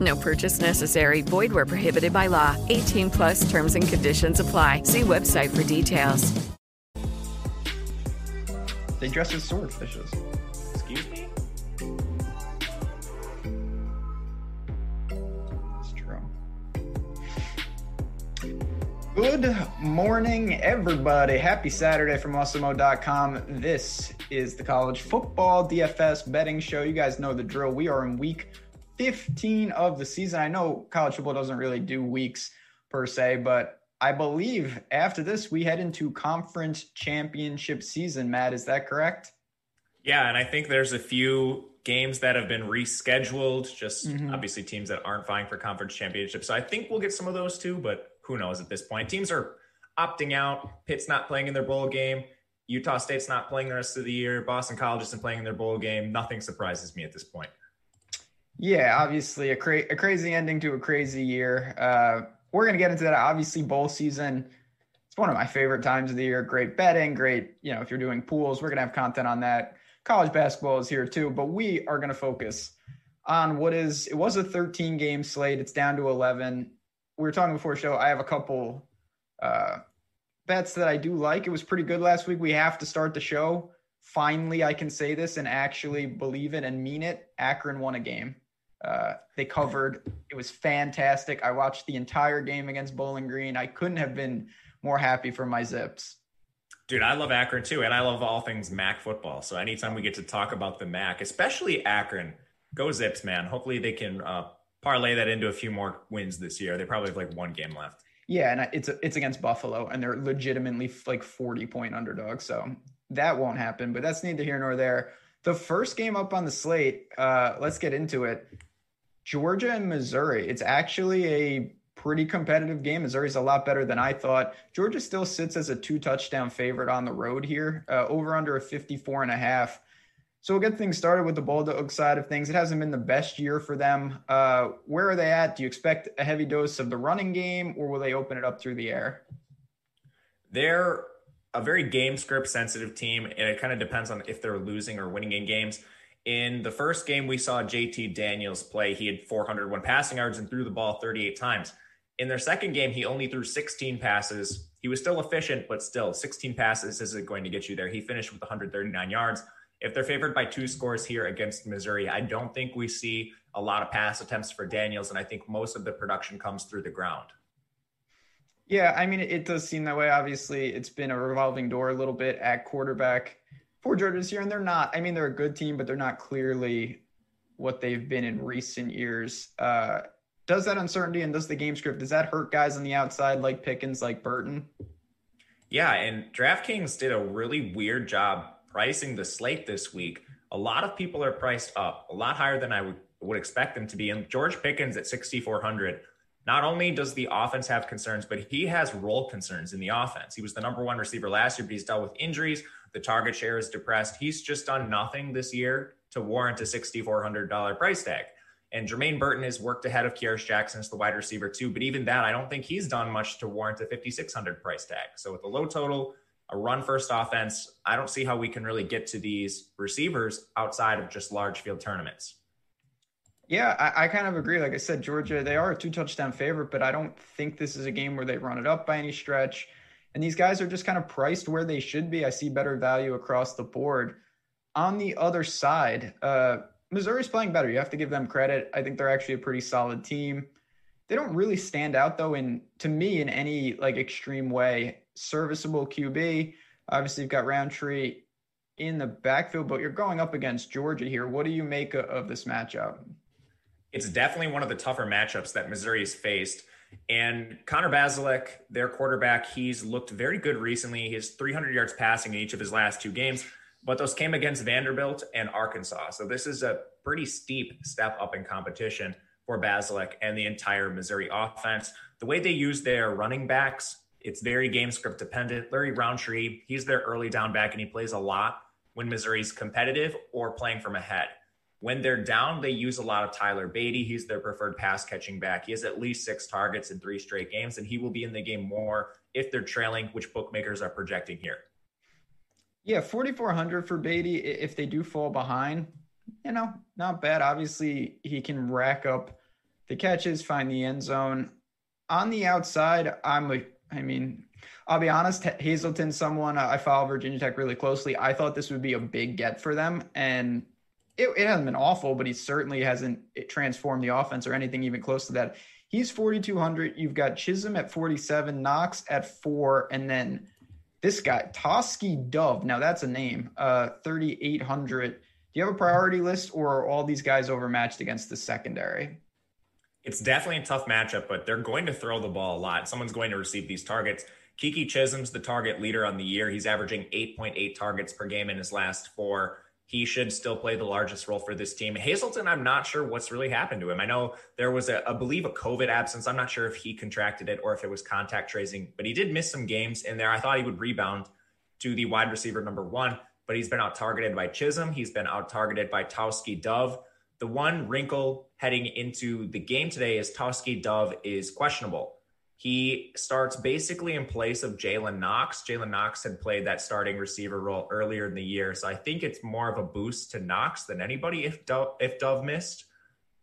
No purchase necessary. Void where prohibited by law. 18 plus terms and conditions apply. See website for details. They dress as swordfishes. Excuse me? It's true. Good morning, everybody. Happy Saturday from Awesemo.com. This is the college football DFS betting show. You guys know the drill. We are in week 15 of the season. I know college football doesn't really do weeks per se, but I believe after this, we head into conference championship season. Matt, is that correct? Yeah, and I think there's a few games that have been rescheduled, just Mhm. obviously teams that aren't vying for conference championships. So I think we'll get some of those too, but who knows at this point. Teams are opting out. Pitt's not playing in their bowl game. Utah State's not playing the rest of the year. Boston College isn't playing in their bowl game. Nothing surprises me at this point. Yeah, obviously a, cra- a crazy ending to a crazy year. Uh, we're going to get into that. Obviously, bowl season. It's one of my favorite times of the year. Great betting, great. You know, if you're doing pools, we're going to have content on that. College basketball is here too, but we are going to focus on what is. It was a 13 game slate. It's down to 11. We were talking before show. I have a couple uh, bets that I do like. It was pretty good last week. We have to start the show. Finally, I can say this and actually believe it and mean it. Akron won a game. Uh, they covered. It was fantastic. I watched the entire game against Bowling Green. I couldn't have been more happy for my Zips. Dude, I love Akron too, and I love all things MAC football. So anytime we get to talk about the MAC, especially Akron, go Zips, man. Hopefully they can uh, parlay that into a few more wins this year. They probably have like one game left. Yeah, and it's it's against Buffalo, and they're legitimately like forty point underdogs. So that won't happen. But that's neither here nor there. The first game up on the slate. Uh, let's get into it. Georgia and Missouri. It's actually a pretty competitive game. Missouri's a lot better than I thought. Georgia still sits as a two touchdown favorite on the road here, uh, over under a 54 and a half. So we'll get things started with the Bulldog side of things. It hasn't been the best year for them. Uh, where are they at? Do you expect a heavy dose of the running game, or will they open it up through the air? They're a very game script sensitive team, and it kind of depends on if they're losing or winning in games. In the first game, we saw JT Daniels play. He had 401 passing yards and threw the ball 38 times. In their second game, he only threw 16 passes. He was still efficient, but still, 16 passes isn't going to get you there. He finished with 139 yards. If they're favored by two scores here against Missouri, I don't think we see a lot of pass attempts for Daniels, and I think most of the production comes through the ground. Yeah, I mean, it does seem that way. Obviously, it's been a revolving door a little bit at quarterback for Georgia this year, and they're not. I mean, they're a good team, but they're not clearly what they've been in recent years. Uh, does that uncertainty and does the game script does that hurt guys on the outside like Pickens, like Burton? Yeah, and DraftKings did a really weird job pricing the slate this week. A lot of people are priced up, a lot higher than I would, would expect them to be. And George Pickens at 6,400. Not only does the offense have concerns, but he has role concerns in the offense. He was the number one receiver last year, but he's dealt with injuries. The target share is depressed. He's just done nothing this year to warrant a $6,400 price tag. And Jermaine Burton has worked ahead of Kearis Jackson as the wide receiver too. But even that, I don't think he's done much to warrant a 5,600 price tag. So with a low total, a run first offense, I don't see how we can really get to these receivers outside of just large field tournaments. Yeah, I, I, kind of agree. Like I said, Georgia, they are a two touchdown favorite, but I don't think this is a game where they run it up by any stretch. And these guys are just kind of priced where they should be. I see better value across the board. On the other side, uh, Missouri's playing better. You have to give them credit. I think they're actually a pretty solid team. They don't really stand out though in to me in any like extreme way. serviceable QB. Obviously, you've got Rountree in the backfield, but you're going up against Georgia here. What do you make of this matchup? It's definitely one of the tougher matchups that Missouri's faced. And Connor Bazelak, their quarterback, he's looked very good recently. He has 300 yards passing in each of his last two games, but those came against Vanderbilt and Arkansas. So this is a pretty steep step up in competition for Bazelak and the entire Missouri offense. The way they use their running backs, it's very game script dependent. Larry Rountree, he's their early down back and he plays a lot when Missouri's competitive or playing from ahead. When they're down, they use a lot of Tyler Badie. He's their preferred pass catching back. He has at least six targets in three straight games, and he will be in the game more if they're trailing, which bookmakers are projecting here. Yeah, 4,400 for Badie. if they do fall behind. You know, not bad. Obviously, he can rack up the catches, find the end zone. On the outside, I'm like, I mean, I'll be honest, Hazelton, someone uh, I follow Virginia Tech really closely. I thought this would be a big get for them. And it, it hasn't been awful, but he certainly hasn't transformed the offense or anything even close to that. He's 4,200. You've got Chism at 47, Knox at four, and then this guy, Tauskie Dove. Now that's a name, uh, 3,800. Do you have a priority list or are all these guys overmatched against the secondary? It's definitely a tough matchup, but they're going to throw the ball a lot. Someone's going to receive these targets. Keke Chism's the target leader on the year. He's averaging 8.8 targets per game in his last four he should still play the largest role for this team. Hazelton, I'm not sure what's really happened to him. I know there was a, I believe, a COVID absence. I'm not sure if he contracted it or if it was contact tracing, but he did miss some games in there. I thought he would rebound to the wide receiver number one, but he's been out targeted by Chism. He's been out targeted by Tauskie Dove. The one wrinkle heading into the game today is Tauskie Dove is questionable. He starts basically in place of Jalen Knox. Jalen Knox had played that starting receiver role earlier in the year, so I think it's more of a boost to Knox than anybody if Dove, if Dove missed.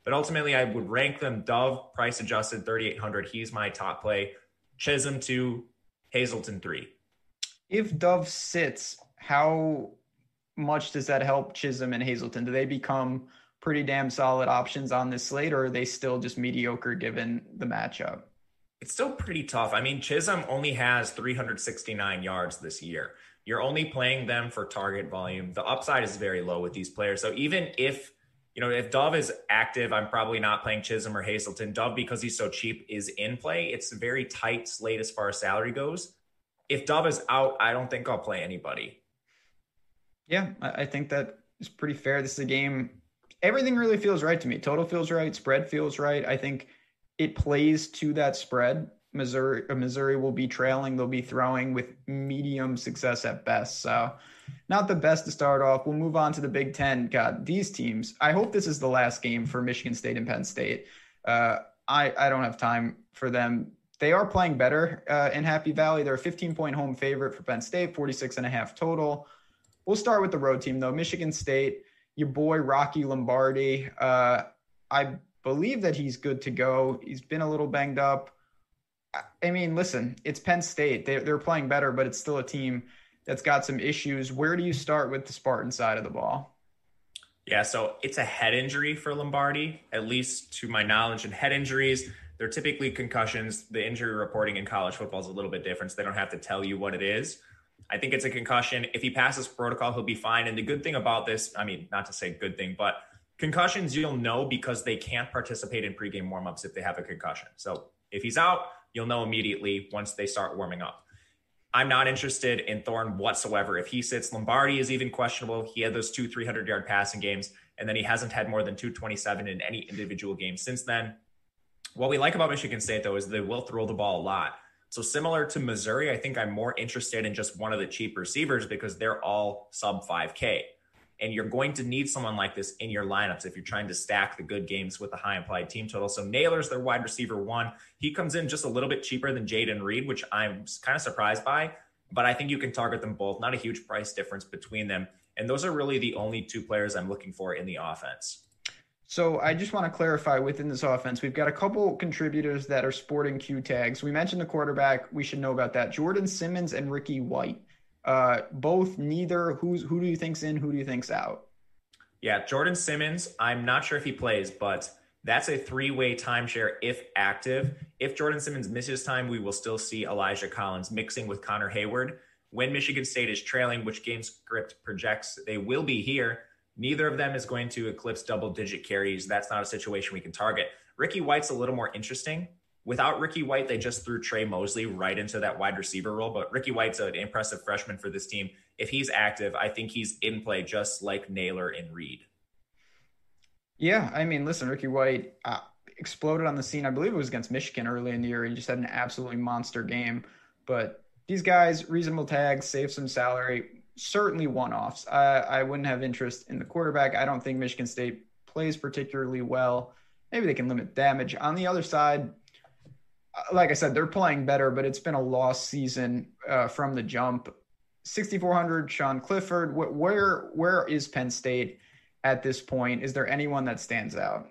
But ultimately, I would rank them Dove price adjusted 3,800. He's my top play. Chism two, Hazelton three. If Dove sits, how much does that help Chism and Hazelton? Do they become pretty damn solid options on this slate, or are they still just mediocre given the matchup? It's still pretty tough. I mean, Chism only has 369 yards this year. You're only playing them for target volume. The upside is very low with these players. So even if you know, if Dove is active, I'm probably not playing Chism or Hazelton. Dove, because he's so cheap, is in play. It's a very tight slate as far as salary goes. If Dove is out, I don't think I'll play anybody. Yeah, I think that is pretty fair. This is a game. Everything really feels right to me. Total feels right. Spread feels right. I think it plays to that spread. Missouri uh, Missouri will be trailing. They'll be throwing with medium success at best. So not the best to start off. We'll move on to the Big Ten. God, these teams. I hope this is the last game for Michigan State and Penn State. Uh, I I don't have time for them. They are playing better uh, in Happy Valley. They're a 15 point home favorite for Penn State, 46 and a half total. We'll start with the road team though. Michigan State, your boy Rocky Lombardi. Uh, I believe that he's good to go. He's been a little banged up. I mean, listen, it's Penn State. They, they're playing better, but it's still a team that's got some issues. Where do you start with the Spartan side of the ball? Yeah, so it's a head injury for Lombardi, at least to my knowledge. And head injuries, they're typically concussions. The injury reporting in college football is a little bit different. So they don't have to tell you what it is. I think it's a concussion. If he passes protocol, he'll be fine. And the good thing about this, I mean, not to say good thing, but Concussions, you'll know because they can't participate in pregame warmups if they have a concussion. So if he's out, you'll know immediately once they start warming up. I'm not interested in Thorne whatsoever. If he sits, Lombardi is even questionable. He had those two 300 yard passing games, and then he hasn't had more than 227 in any individual game since then. What we like about Michigan State, though, is they will throw the ball a lot. So similar to Missouri, I think I'm more interested in just one of the cheap receivers because they're all sub 5K. And you're going to need someone like this in your lineups if you're trying to stack the good games with the high implied team total. So Nailor's their wide receiver one. He comes in just a little bit cheaper than Jayden Reed, which I'm kind of surprised by. But I think you can target them both. Not a huge price difference between them. And those are really the only two players I'm looking for in the offense. So I just want to clarify within this offense, we've got a couple contributors that are sporting Q tags. We mentioned the quarterback. We should know about that. Jordan Simmons and Ricky White. Uh, both, neither. Who's who do you think's in? Who do you think's out? Yeah, Jordan Simmons. I'm not sure if he plays, but That's a three way timeshare if active. If Jordan Simmons misses time, we will still see Elijah Collins mixing with Connor Heyward. When Michigan State is trailing, which game script projects they will be here, neither of them is going to eclipse double digit carries. That's not a situation we can target. Ricky White's a little more interesting. Without Ricky White, they just threw Trey Mosley right into that wide receiver role. But Ricky White's an impressive freshman for this team. If he's active, I think he's in play just like Nailor and Reed. Yeah, I mean, listen, Ricky White uh, exploded on the scene. I believe it was against Michigan early in the year. He just had an absolutely monster game. But these guys, reasonable tags, save some salary, certainly one offs. I, I wouldn't have interest in the quarterback. I don't think Michigan State plays particularly well. Maybe they can limit damage. On the other side, like I said, they're playing better, but it's been a lost season uh, from the jump. 6,400, Sean Clifford. Where where is Penn State? at this point? Is there anyone that stands out?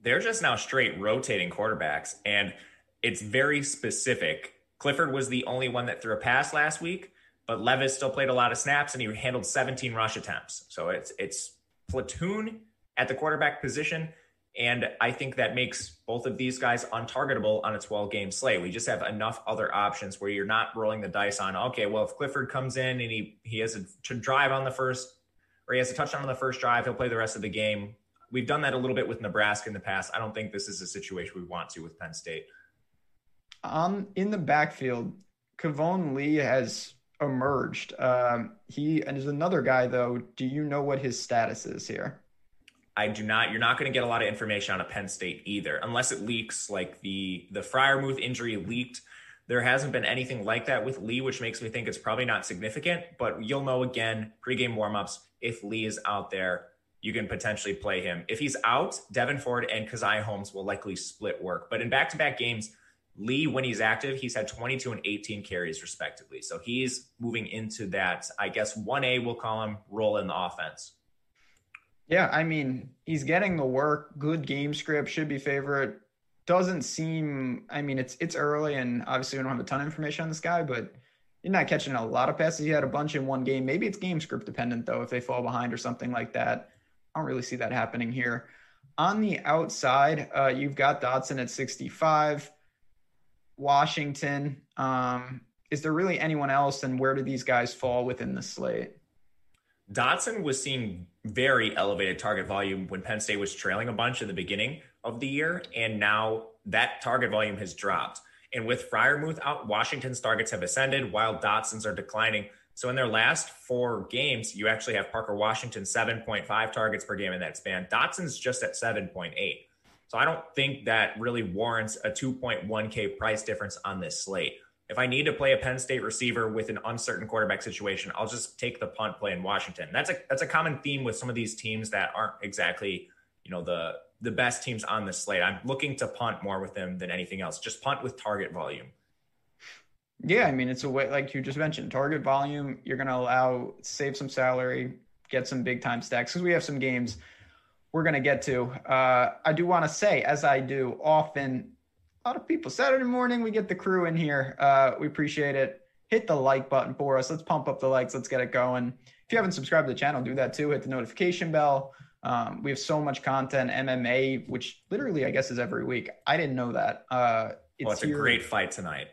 They're just now straight rotating quarterbacks, and it's very specific. Clifford was the only one that threw a pass last week, but Levis still played a lot of snaps and he handled 17 rush attempts. So it's it's platoon at the quarterback position. And I think that makes both of these guys untargetable on a 12 game slate. We just have enough other options where you're not rolling the dice on, okay, well, if Clifford comes in and he, he has a, to drive on the first or he has a touchdown on the first drive, he'll play the rest of the game. We've done that a little bit with Nebraska in the past. I don't think this is a situation we want to with Penn State. Um, in the backfield, Keyvone Lee has emerged. Um, he and there's another guy though. Do you know what his status is here? I do not. You're not going to get a lot of information on a Penn State either, unless it leaks. Like the the Freiermuth injury leaked. There hasn't been anything like that with Lee, which makes me think it's probably not significant. But you'll know again pregame warmups if Lee is out there, you can potentially play him. If he's out, Devin Ford and Caziah Holmes will likely split work. But in back to back games, Lee, when he's active, he's had 22 and 18 carries respectively. So he's moving into that, I guess, 1A, we'll call him, role in the offense. Yeah, I mean, he's getting the work, good game script, should be favorite. Doesn't seem, I mean, it's it's early and obviously we don't have a ton of information on this guy, but you're not catching a lot of passes. He had a bunch in one game. Maybe it's game script dependent though, if they fall behind or something like that. I don't really see that happening here. On the outside, uh, you've got Dotson at 65, Washington. Um, is there really anyone else, and where do these guys fall within the slate? Dotson was seeing very elevated target volume when Penn State was trailing a bunch in the beginning of the year, and now that target volume has dropped. And with Freiermuth out, Washington's targets have ascended while Dotson's are declining. So in their last four games, you actually have Parker Washington 7.5 targets per game in that span. Dotson's just at 7.8. So I don't think that really warrants a 2.1K price difference on this slate. If I need to play a Penn State receiver with an uncertain quarterback situation, I'll just take the punt play in Washington. That's a that's a common theme with some of these teams that aren't exactly, you know, the the best teams on the slate. I'm looking to punt more with them than anything else. Just punt with target volume. Yeah, I mean it's a way like you just mentioned, target volume. You're going to allow save some salary, get some big time stacks because we have some games we're going to get to. Uh, I do want to say, as I do often, a lot of people Saturday morning we get the crew in here. Uh, we appreciate it. Hit the like button for us. Let's pump up the likes. Let's get it going. If you haven't subscribed to the channel, do that too. Hit the notification bell. Um, we have so much content, MMA, which literally I guess is every week. I didn't know that. Uh, it's, well, it's a great fight tonight.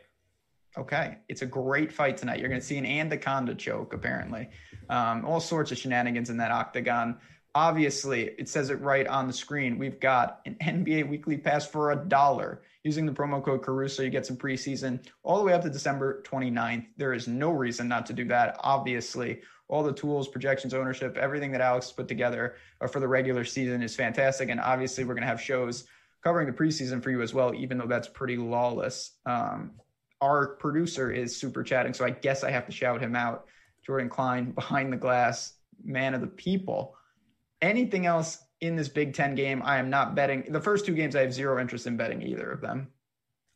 Okay, it's a great fight tonight. You're going to see an anaconda choke, apparently. Um, all sorts of shenanigans in that octagon. Obviously, it says it right on the screen. We've got an NBA weekly pass for a dollar. Using the promo code Caruso, you get some preseason all the way up to December 29th. There is no reason not to do that. Obviously, all the tools, projections, ownership, everything that Alex put together uh, for the regular season is fantastic. And obviously, we're going to have shows covering the preseason for you as well, even though that's pretty lawless. Um, our producer is super chatting, so I guess I have to shout him out. Jordan Klein, behind the glass, man of the people. Anything else in this Big Ten game? I am not betting. The first two games, I have zero interest in betting either of them.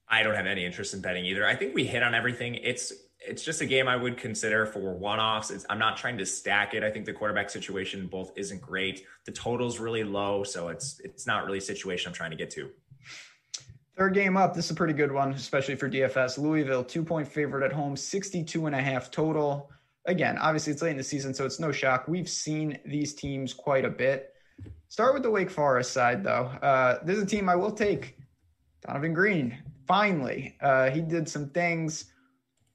I don't have any interest in betting either. I think we hit on everything. It's it's just a game I would consider for one-offs. It's, I'm not trying to stack it. I think the quarterback situation both isn't great. The total's really low, so it's it's not really a situation I'm trying to get to. Third game up. This is a pretty good one, especially for DFS. Louisville, two point favorite at home, 62 and a half total. Again, obviously it's late in the season, so it's no shock. We've seen these teams quite a bit. Start with the Wake Forest side, though. Uh, this is a team I will take. Donavon Greene, finally. Uh, he did some things.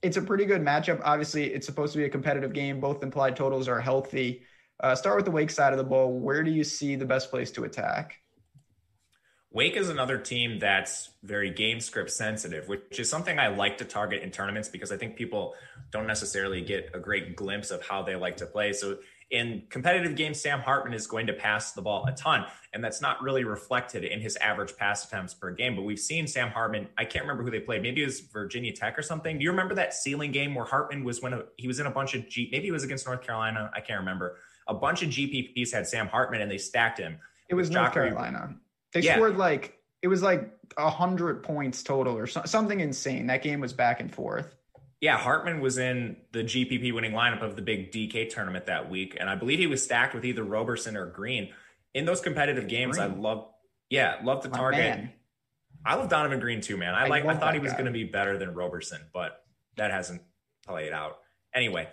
It's a pretty good matchup. Obviously, it's supposed to be a competitive game. Both implied totals are healthy. Uh, start with the Wake side of the ball. Where do you see the best place to attack? Wake is another team that's very game script sensitive, which is something I like to target in tournaments because I think people don't necessarily get a great glimpse of how they like to play. So in competitive games, Sam Hartman is going to pass the ball a ton, and that's not really reflected in his average pass attempts per game. But we've seen Sam Hartman. I can't remember who they played. Maybe it was Virginia Tech or something. Do you remember that ceiling game where Hartman was when a, he was in a bunch of G? Maybe it was against North Carolina. I can't remember. A bunch of GPPs had Sam Hartman, and they stacked him. It was North Carolina. They yeah. scored like it was like a hundred points total or so, something insane. That game was back and forth. Yeah, Hartman was in the GPP winning lineup of the big DK tournament that week, and I believe he was stacked with either Roberson or Greene. In those competitive games, Greene. I love, yeah, love to target. Man. I love Donavon Greene too, man. I, I like. I thought he was going to be better than Roberson, but that hasn't played out. Anyway,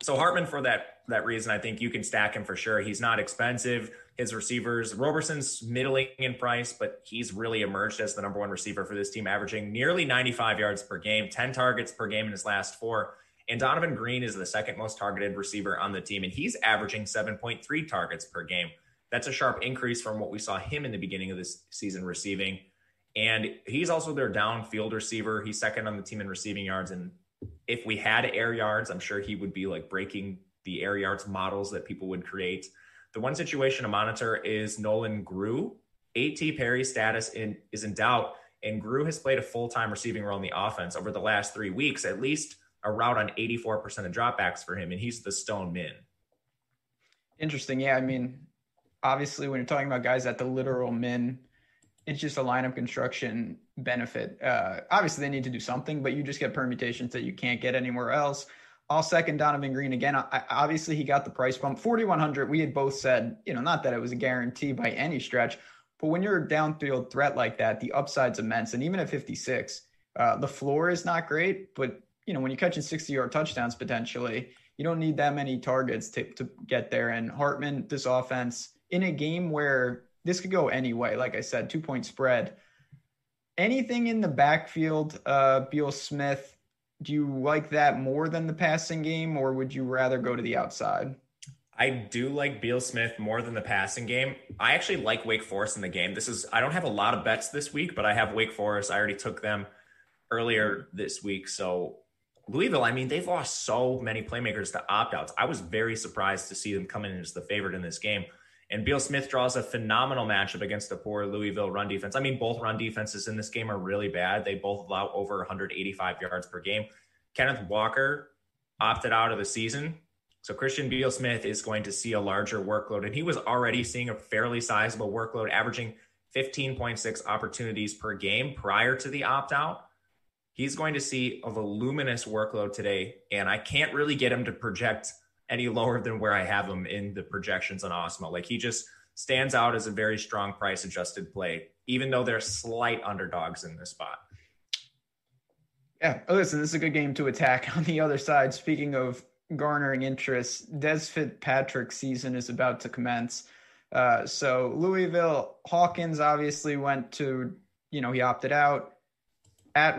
so Hartman for that that reason, I think you can stack him for sure. He's not expensive his receivers. Roberson's middling in price, but he's really emerged as the number one receiver for this team, averaging nearly 95 yards per game, 10 targets per game in his last four. And Donavon Greene is the second most targeted receiver on the team, and he's averaging 7.3 targets per game. That's a sharp increase from what we saw him in the beginning of this season receiving. And he's also their downfield receiver. He's second on the team in receiving yards. And if we had air yards, I'm sure he would be like breaking the air yards models that people would create. The one situation to monitor is Nolan Groulx. A.T. Perry's status in, is in doubt, and Groulx has played a full time receiving role in the offense over the last three weeks, at least a route on 84% of dropbacks for him, and he's the stone min. Interesting. Yeah. I mean, obviously, when you're talking about guys at the literal min, it's just a lineup construction benefit. Uh, obviously, they need to do something, but you just get permutations that you can't get anywhere else. I'll second Donavon Greene again. I, obviously, he got the price bump. 4,100, we had both said, you know, not that it was a guarantee by any stretch, but when you're a downfield threat like that, the upside's immense. And even at 56, uh, the floor is not great, but, you know, when you're catching 60 yard touchdowns potentially, you don't need that many targets to, to get there. And Hartman, this offense, in a game where this could go any way, like I said, two point spread. Anything in the backfield, uh, Beal Smith, do you like that more than the passing game, or would you rather go to the outside? I do like Beal Smith more than the passing game. I actually like Wake Forest in the game. This is I don't have a lot of bets this week, but I have Wake Forest. I already took them earlier this week. So Louisville, I mean, they've lost so many playmakers to opt outs. I was very surprised to see them come in as the favorite in this game. And Beal Smith draws a phenomenal matchup against a poor Louisville run defense. I mean, both run defenses in this game are really bad. They both allow over 185 yards per game. Kenneth Walker opted out of the season. So Christian Beal Smith is going to see a larger workload. And he was already seeing a fairly sizable workload, averaging 15.6 opportunities per game prior to the opt out. He's going to see a voluminous workload today. And I can't really get him to project any lower than where I have him in the projections on Awesemo. Like he just stands out as a very strong price adjusted play, even though they're slight underdogs in this spot. Yeah, oh, listen, this is a good game to attack on the other side. Speaking of garnering interest, Dez Fitzpatrick's season is about to commence. Uh, so Louisville Hawkins obviously went to, you know, he opted out. At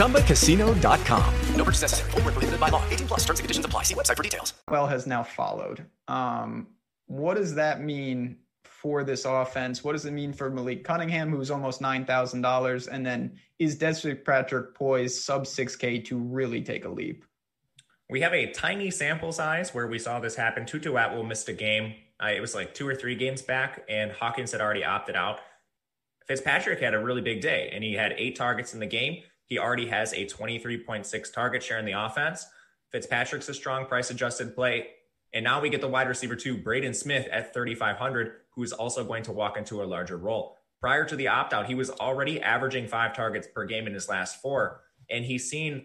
ChumbaCasino.com. No purchase necessary. Full prohibited by law. 18 plus terms and conditions apply. See website for details. Well, has now followed. Um, what does that mean for this offense? What does it mean for Malik Cunningham, who's almost $9,000? And then is Des Patrick poised sub 6K to really take a leap? We have a tiny sample size where we saw this happen. Tutu Atwell missed a game. Uh, it was like two or three games back, and Hawkins had already opted out. Fitzpatrick had a really big day, and he had eight targets in the game. He already has a 23.6 target share in the offense. Fitzpatrick's a strong price adjusted play. And now we get the wide receiver two, Braden Smith at 3,500, who's also going to walk into a larger role. Prior to the opt out, he was already averaging five targets per game in his last four. And he's seen,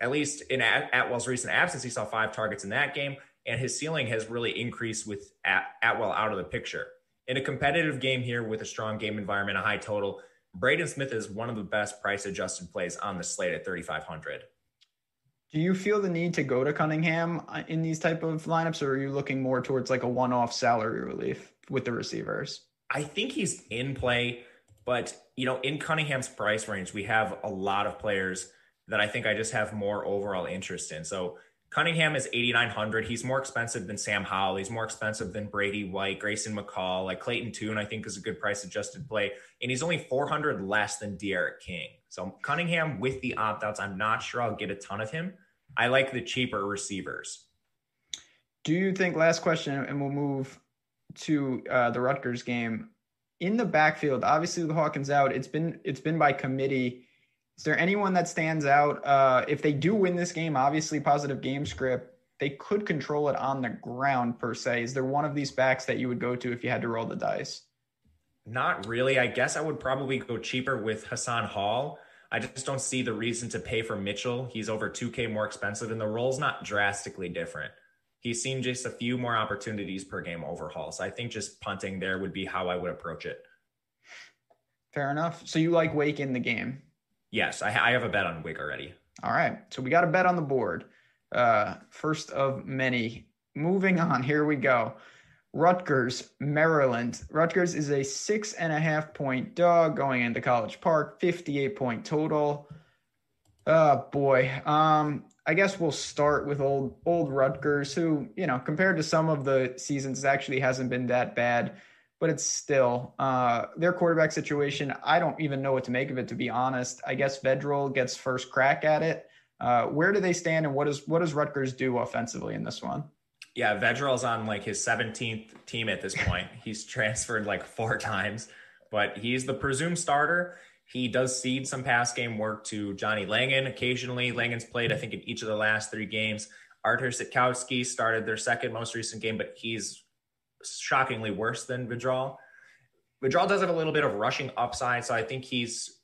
at least in At- Atwell's recent absence, he saw five targets in that game. And his ceiling has really increased with At- Atwell out of the picture. In a competitive game here with a strong game environment, a high total, Braden Smith is one of the best price adjusted plays on the slate at 3,500. Do you feel the need to go to Cunningham uh, in these type of lineups, or are you looking more towards like a one-off salary relief with the receivers? I think he's in play, but you know, in Cunningham's price range, we have a lot of players that I think I just have more overall interest in. So Cunningham is 8,900. He's more expensive than Sam Howell. He's more expensive than Brady White, Grayson McCall, like Clayton Tune, I think is a good price adjusted play. And he's only 400 less than D'Eriq King. So Cunningham with the opt outs, I'm not sure I'll get a ton of him. I like the cheaper receivers. Do you think, last question, and we'll move to uh, the Rutgers game. In the backfield, obviously the Hawkins out. It's been it's been by committee is there anyone that stands out? Uh, if they do win this game, obviously positive game script, they could control it on the ground per se. Is there one of these backs that you would go to if you had to roll the dice? Not really. I guess I would probably go cheaper with Hassan Hall. I just don't see the reason to pay for Mitchell. He's over 2K more expensive, and the role's not drastically different. He's seen just a few more opportunities per game overhaul. So I think just punting there would be how I would approach it. Fair enough. So you like Wake in the game? Yes, I, I have a bet on Wake already. All right. So we got a bet on the board. Uh, first of many. Moving on, here we go. Rutgers, Maryland. Rutgers is a six and a half point dog going into College Park, 58 point total. Oh boy. Um, I guess we'll start with old old Rutgers, who, you know, compared to some of the seasons, actually hasn't been that bad but it's still uh, their quarterback situation. I don't even know what to make of it, to be honest. I guess Vedral gets first crack at it. Uh, where do they stand, and what does what does Rutgers do offensively in this one? Yeah, Vedral's on like his 17th team at this point. he's transferred like four times, but he's the presumed starter. He does cede some pass game work to Johnny Langan occasionally. Langan's played, I think, in each of the last three games. Artur Sitkowski started their second most recent game, but he's shockingly worse than Vedral. Vedral does have a little bit of rushing upside, so I think he's.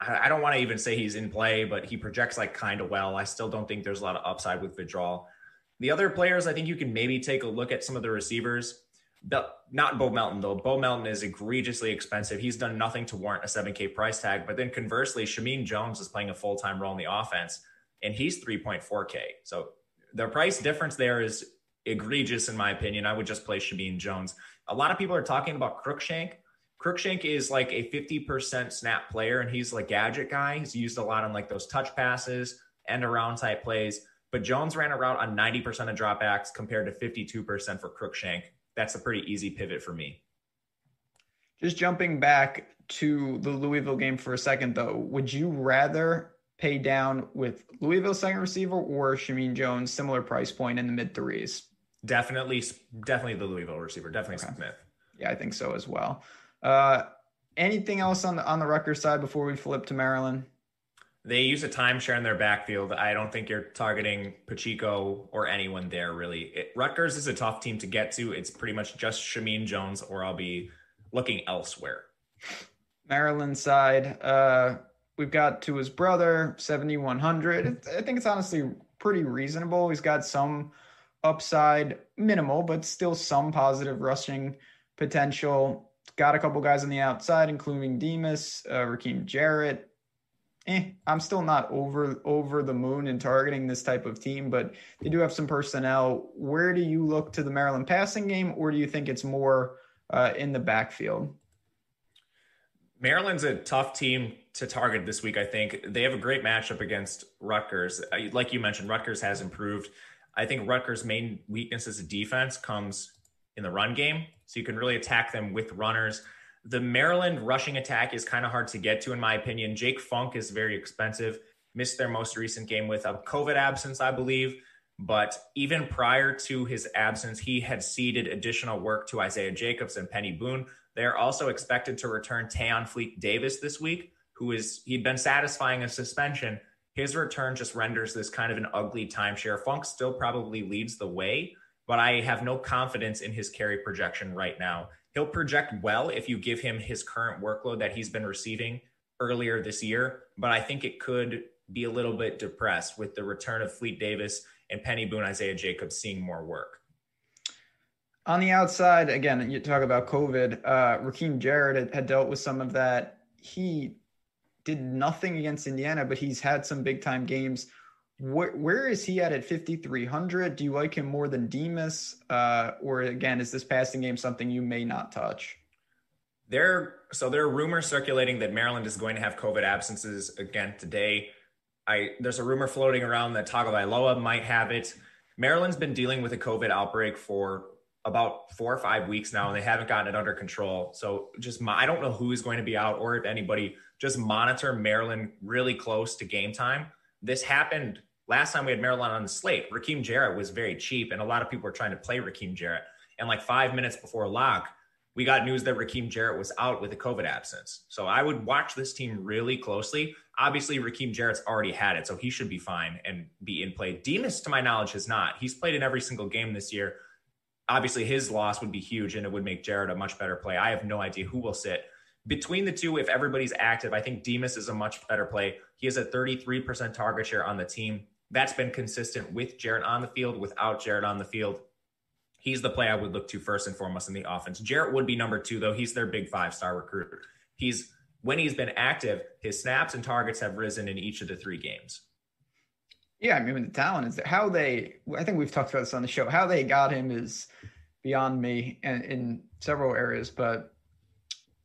I don't want to even say he's in play, but he projects like kind of well. I still don't think there's a lot of upside with Vedral. The other players, I think you can maybe take a look at some of the receivers. Not Bo Melton though. Bo Melton is egregiously expensive. He's done nothing to warrant a 7K price tag. But then conversely, Shameen Jones is playing a full time role in the offense, and he's 3.4K. So the price difference there is egregious in my opinion. I would just play Shameen Jones. A lot of people are talking about Cruickshank. Cruickshank is like a 50% snap player, and he's like gadget guy. He's used a lot on like those touch passes and around type plays. But Jones ran a route on 90% of dropbacks compared to 52% for Cruickshank. That's a pretty easy pivot for me. Just jumping back to the Louisville game for a second, though, would you rather pay down with Louisville second receiver or Shameen Jones, similar price point in the mid threes? Definitely, definitely the Louisville receiver. Definitely okay. Smith. Yeah, I think so as well. Uh, anything else on the on the Rutgers side before we flip to Maryland? They use a timeshare in their backfield. I don't think you're targeting Pacheco or anyone there really. It, Rutgers is a tough team to get to. It's pretty much just Shameen Jones, or I'll be looking elsewhere. Maryland side, uh, we've got to his brother, 7,100. I think it's honestly pretty reasonable. He's got some upside, minimal, but still some positive rushing potential. Got a couple guys on the outside, including Demus, uh, Rakim Jarrett. Eh, I'm still not over over the moon in targeting this type of team, but they do have some personnel. Where do you look to the Maryland passing game, or do you think it's more uh, in the backfield? Maryland's a tough team to target this week. I think they have a great matchup against Rutgers. Like you mentioned, Rutgers has improved. I think Rutgers' main weakness as a defense comes in the run game. So you can really attack them with runners. The Maryland rushing attack is kind of hard to get to, in my opinion. Jake Funk is very expensive. Missed their most recent game with a COVID absence, I believe. But even prior to his absence, he had ceded additional work to Isaiah Jacobs and Peny Boone. They're also expected to return Tayon Fleet Davis this week, who is he'd been satisfying a suspension. His return just renders this kind of an ugly timeshare. Funk still probably leads the way, but I have no confidence in his carry projection right now. He'll project well if you give him his current workload that he's been receiving earlier this year, but I think it could be a little bit depressed with the return of Fleet Davis and Peny Boone, Isaiah Jacobs seeing more work. On the outside, again, you talk about COVID. Uh, Rakim Jarrett had, had dealt with some of that. He did nothing against Indiana, but he's had some big time games. Where, where is he at at 5,300? Do you like him more than Demus? Uh, or again, is this passing game something you may not touch? There, so there are rumors circulating that Maryland is going to have COVID absences again today. I there's a rumor floating around that Tagovailoa might have it. Maryland's been dealing with a COVID outbreak for about four or five weeks now, and they haven't gotten it under control. So just my, I don't know who is going to be out or if anybody. Just monitor Maryland really close to game time. This happened last time we had Maryland on the slate. Rakim Jarrett was very cheap, and a lot of people were trying to play Rakim Jarrett. And like five minutes before lock, we got news that Rakim Jarrett was out with a COVID absence. So I would watch this team really closely. Obviously, Rakim Jarrett's already had it, so he should be fine and be in play. Demus, to my knowledge, has not. He's played in every single game this year. Obviously, his loss would be huge and it would make Jarrett a much better play. I have no idea who will sit. Between the two, if everybody's active, I think Demus is a much better play. He has a 33% target share on the team. That's been consistent with Jarrett on the field, without Jarrett on the field. He's the play I would look to first and foremost in the offense. Jarrett would be number two, though. He's their big five star recruit. He's when he's been active, his snaps and targets have risen in each of the three games. Yeah, I mean the talent is there. How they, I think we've talked about this on the show. How they got him is beyond me in, in several areas, but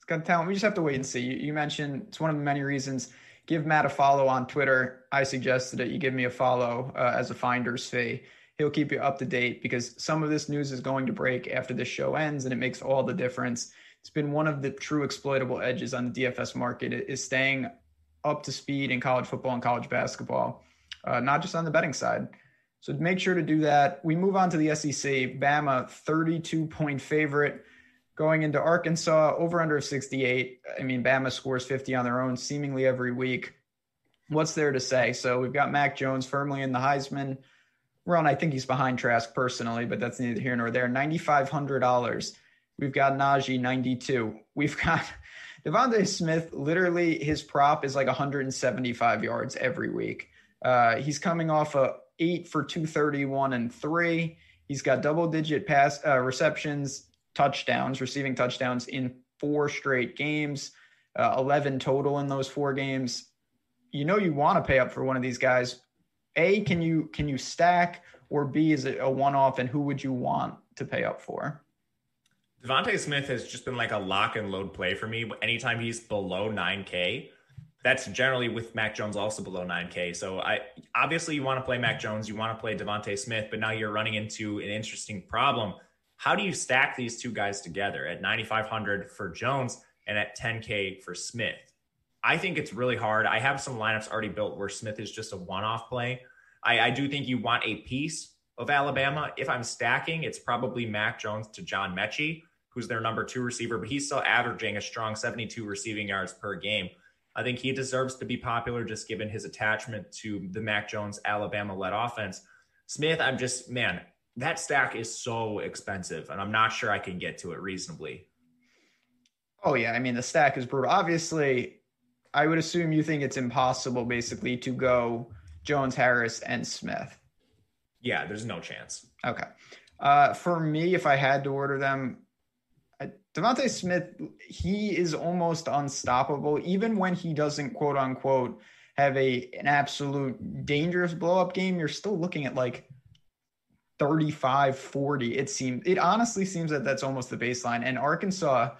got talent. We just have to wait and see. You, you mentioned it's one of the many reasons. Give Matt a follow on Twitter. I suggested that you give me a follow uh, as a finder's fee. He'll keep you up to date because some of this news is going to break after this show ends, and it makes all the difference it's been one of the true exploitable edges on the DFS market is staying up to speed in college football and college basketball, uh, not just on the betting side. So make sure to do that. We move on to the SEC. Bama, 32 point favorite going into Arkansas, over under 68. I mean, Bama scores 50 on their own seemingly every week. What's there to say? So we've got Mac Jones firmly in the Heisman run. I think he's behind Trask personally, but that's neither here nor there. $9,500 We've got Najee 92. We've got DeVonta Smith. Literally, his prop is like 175 yards every week. Uh, he's coming off a eight for 231 and three. He's got double digit pass uh, receptions, touchdowns, receiving touchdowns in four straight games, uh, 11 total in those four games. You know you want to pay up for one of these guys. A, can you can you stack, or B, is it a one off, and who would you want to pay up for? DeVonta Smith has just been like a lock and load play for me. Anytime he's below 9K, that's generally with Mac Jones also below 9K. So I obviously you want to play Mac Jones, you want to play DeVonta Smith, but now you're running into an interesting problem. How do you stack these two guys together at 9,500 for Jones and at 10K for Smith? I think it's really hard. I have some lineups already built where Smith is just a one-off play. I, I do think you want a piece of Alabama. If I'm stacking, it's probably Mac Jones to John Metchie who's their number two receiver, but he's still averaging a strong 72 receiving yards per game. I think he deserves to be popular just given his attachment to the Mac Jones Alabama led offense. Smith, I'm just, man, that stack is so expensive, and I'm not sure I can get to it reasonably. Oh, yeah. I mean, the stack is brutal. Obviously, I would assume you think it's impossible basically to go Jones, Harris, and Smith. Yeah, there's no chance. Okay. Uh, for me, if I had to order them, DeVonta Smith, he is almost unstoppable, even when he doesn't quote unquote have a an absolute dangerous blow up game. You're still looking at like 35 40. It seems it honestly seems that that's almost the baseline. And Arkansas,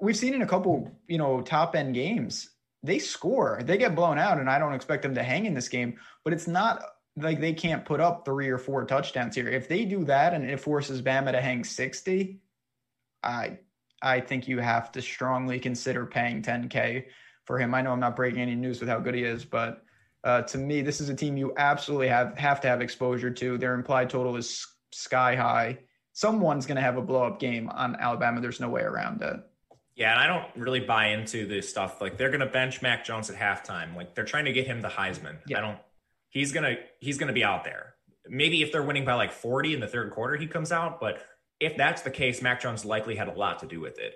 we've seen in a couple, you know, top end games, they score, they get blown out, and I don't expect them to hang in this game, but it's not like they can't put up three or four touchdowns here. If they do that and it forces Bama to hang 60, I I think you have to strongly consider paying 10K for him. I know I'm not breaking any news with how good he is, but uh, to me, this is a team you absolutely have have to have exposure to. Their implied total is sky high. Someone's going to have a blow up game on Alabama. There's no way around it. Yeah, and I don't really buy into this stuff. Like they're going to bench Mac Jones at halftime. Like they're trying to get him the Heisman. Yeah. I don't. He's gonna he's gonna be out there. Maybe if they're winning by like 40 in the third quarter, he comes out. But if that's the case, Mac Jones likely had a lot to do with it.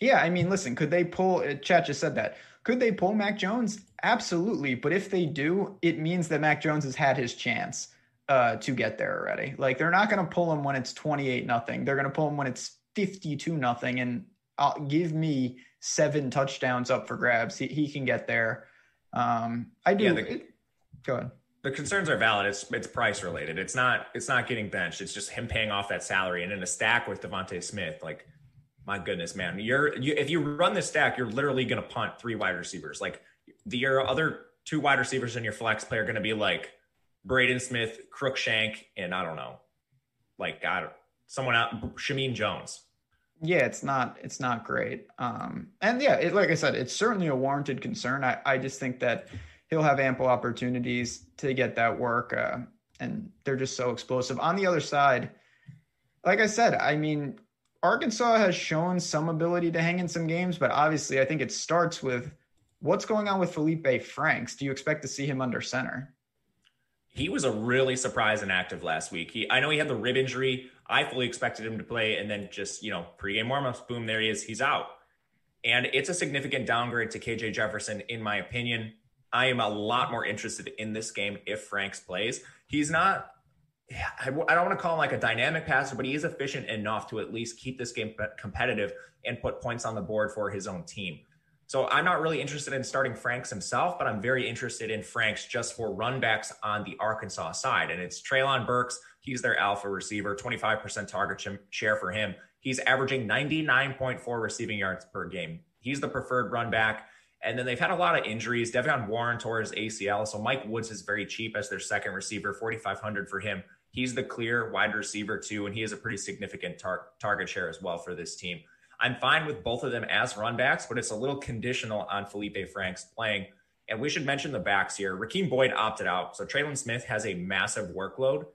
Yeah, I mean, listen, could they pull? Uh, Chat just said that. Could they pull Mac Jones? Absolutely. But if they do, it means that Mac Jones has had his chance uh, to get there already. Like they're not going to pull him when it's 28 nothing. They're going to pull him when it's 52 nothing. And I'll give me seven touchdowns up for grabs. He, he can get there. Um, I do. Yeah, the, it, go ahead. The concerns are valid. It's it's price related. It's not it's not getting benched. It's just him paying off that salary and in a stack with DeVonta Smith. Like my goodness, man, you're you, if you run this stack, you're literally going to punt three wide receivers. Like the your other two wide receivers in your flex play are going to be like Braden Smith, Cruickshank, and I don't know, like I don't, someone out, Shameen Jones. Yeah, it's not it's not great. Um, and yeah, it, like I said, it's certainly a warranted concern. I, I just think that he'll have ample opportunities to get that work, uh, and they're just so explosive. On the other side, like I said, I mean, Arkansas has shown some ability to hang in some games, but obviously, I think it starts with what's going on with Felipe Franks. Do you expect to see him under center? He was a really surprise and active last week. He, I know he had the rib injury. I fully expected him to play, and then just you know pregame warmups, boom, there he is. He's out, and it's a significant downgrade to KJ Jefferson, in my opinion. I am a lot more interested in this game if Franks plays. He's not I, don't want to call him like a dynamic passer, but he is efficient enough to at least keep this game competitive and put points on the board for his own team. So I'm not really interested in starting Franks himself, but I'm very interested in Franks just for runbacks on the Arkansas side. And it's Treylon Burks. He's their alpha receiver, 25% target share for him. He's averaging 99.4 receiving yards per game. He's the preferred run back. And then they've had a lot of injuries. De'Vion Warren tore his ACL. So Mike Woods is very cheap as their second receiver, 4,500 for him. He's the clear wide receiver too, and he has a pretty significant tar- target share as well for this team. I'm fine with both of them as runbacks, but it's a little conditional on Felipe Franks playing. And we should mention the backs here. Rakeem Boyd opted out, so Trelon Smith has a massive workload.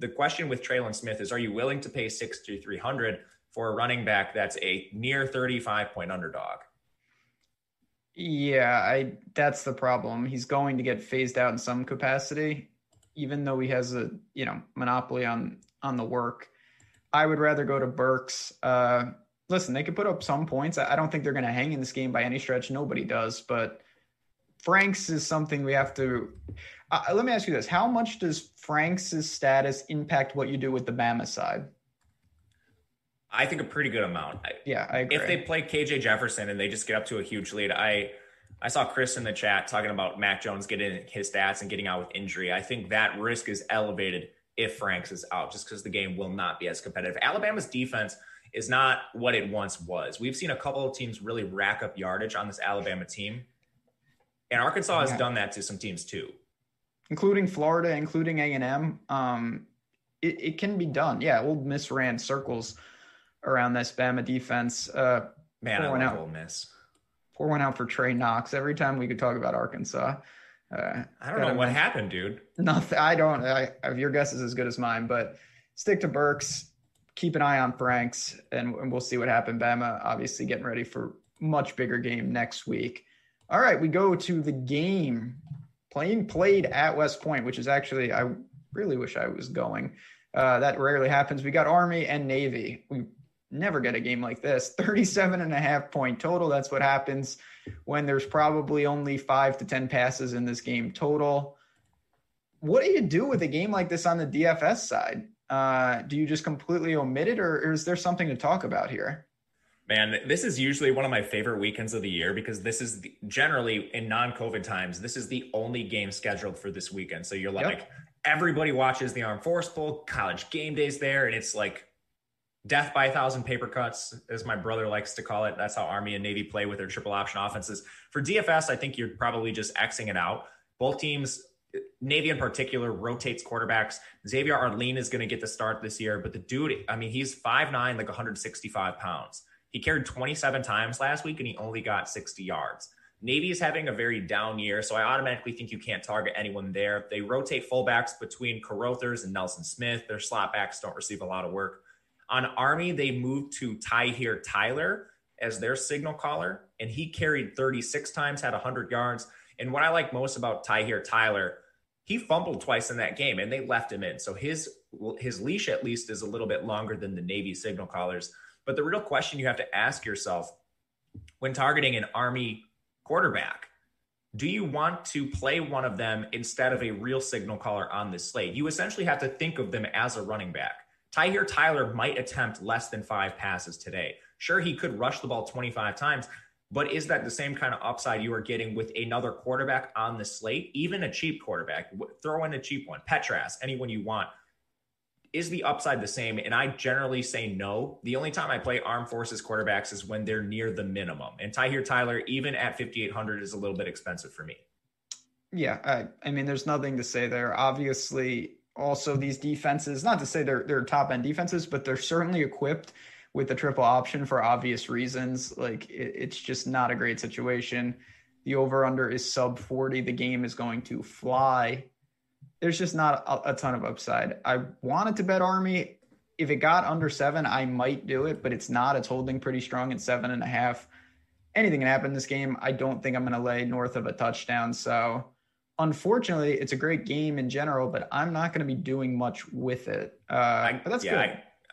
The question with Trelon Smith is: Are you willing to pay six to three hundred for a running back that's a near 35 point underdog? Yeah, I that's the problem. He's going to get phased out in some capacity even though he has a you know monopoly on on the work. I would rather go to Burks. Uh, listen, they could put up some points. I don't think they're going to hang in this game by any stretch. Nobody does, but Franks is something we have to. Uh, let me ask you this: How much does Franks' status impact what you do with the Bama side? I think a pretty good amount. Yeah, I agree. If they play KJ Jefferson and they just get up to a huge lead, I I saw Chris in the chat talking about Mac Jones getting his stats and getting out with injury. I think that risk is elevated if Franks is out, just because the game will not be as competitive. Alabama's defense is not what it once was. We've seen a couple of teams really rack up yardage on this Alabama team, and Arkansas has yeah. done that to some teams too, including Florida, including A and M. Um, it, it can be done. Yeah, Ole Miss ran circles around this Bama defense. Uh, Man, I love out. Ole Miss pour one out for Trey Knox every time we could talk about Arkansas. Uh, I don't know what happened, dude. Nothing. I don't. I, your guess is as good as mine, but stick to Burks. Keep an eye on Franks, and, and we'll see what happened. Bama obviously getting ready for much bigger game next week. All right, we go to the game playing played at West Point, which is actually I really wish I was going. Uh, that rarely happens. We got Army and Navy. We never get a game like this 37 and a half point total that's what happens when there's probably only five to ten passes in this game total what do you do with a game like this on the dfs side uh, do you just completely omit it or, or is there something to talk about here Man, this is usually one of my favorite weekends of the year because this is the, generally in non-COVID times. This is the only game scheduled for this weekend. So you're like, yep. everybody watches the Armed Force Bowl, college game days there, and it's like death by a thousand paper cuts, as my brother likes to call it. That's how Army and Navy play with their triple option offenses. For DFS, I think you're probably just Xing it out. Both teams Navy in particular rotates quarterbacks. Xavier Arline is going to get the start this year, but the dude, I mean, he's 5'9, like 165 pounds. He carried 27 times last week and he only got 60 yards. Navy is having a very down year, so I automatically think you can't target anyone there. They rotate fullbacks between Carothers and Nelson Smith. Their slot backs don't receive a lot of work. On Army, they moved to Tyhier Tyler as their signal caller, and he carried 36 times, had 100 yards. And what I like most about Tyhier Tyler, he fumbled twice in that game, and they left him in. So his his leash at least is a little bit longer than the Navy signal callers. But the real question you have to ask yourself when targeting an Army quarterback. Do you want to play one of them instead of a real signal caller on this slate? You essentially have to think of them as a running back. Tyhier Tyler might attempt less than five passes today. Sure, he could rush the ball 25 times, but is that the same kind of upside you are getting with another quarterback on the slate? Even a cheap quarterback, throw in a cheap one, Petras, anyone you want is the upside the same? And I generally say no. The only time I play armed forces quarterbacks is when they're near the minimum. And Tyhier Tyler, even at 5,800, is a little bit expensive for me. Yeah, I, I mean, there's nothing to say there. Obviously, also these defenses, not to say they're they're top end defenses, but they're certainly equipped with the triple option for obvious reasons. Like it, it's just not a great situation. The over under is sub 40. The game is going to fly there's just not a, a, ton of upside. I wanted to bet Army. If it got under seven, I might do it, but it's not. It's holding pretty strong at seven and a half. Anything can happen in this game. I don't think I'm going to lay north of a touchdown. So, unfortunately, it's a great game in general, but I'm not going to be doing much with it. Uh, I, but that's yeah, good.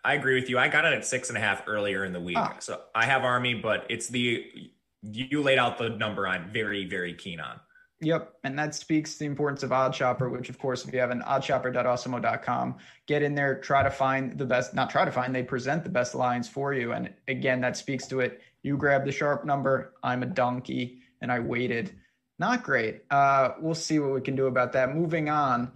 I, I, agree with you. I got it at six and a half earlier in the week. Ah. So I have Army, but it's the you laid out the number I'm very, very keen on. Yep. And that speaks to the importance of Odd Shopper, which, of course, if you have an oddshopper.awesemo.com, get in there, try to find the best, not try to find, they present the best lines for you. And again, that speaks to it. You grab the sharp number. I'm a donkey and I waited. Not great. Uh, we'll see what we can do about that. Moving on.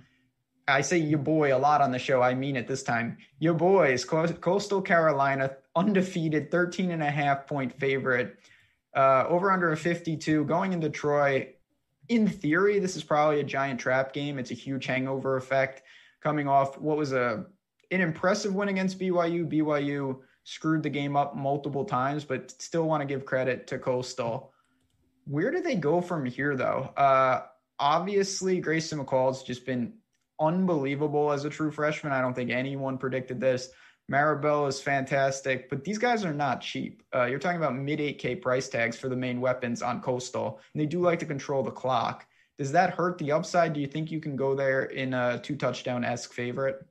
I say your boy a lot on the show. I mean it this time. Your boys, Coastal Carolina, undefeated, 13 and a half point favorite. Uh, over under a 52 going into Troy in theory, this is probably a giant trap game. It's a huge hangover effect coming off what was a an impressive win against BYU. BYU screwed the game up multiple times, but still want to give credit to Coastal. Where do they go from here, though? Uh, obviously, Grayson McCall's just been unbelievable as a true freshman. I don't think anyone predicted this. Marable is fantastic, but these guys are not cheap. Uh, you're talking about mid 8K price tags for the main weapons on Coastal, and they do like to control the clock. Does that hurt the upside? Do you think you can go there in a two touchdown esque favorite?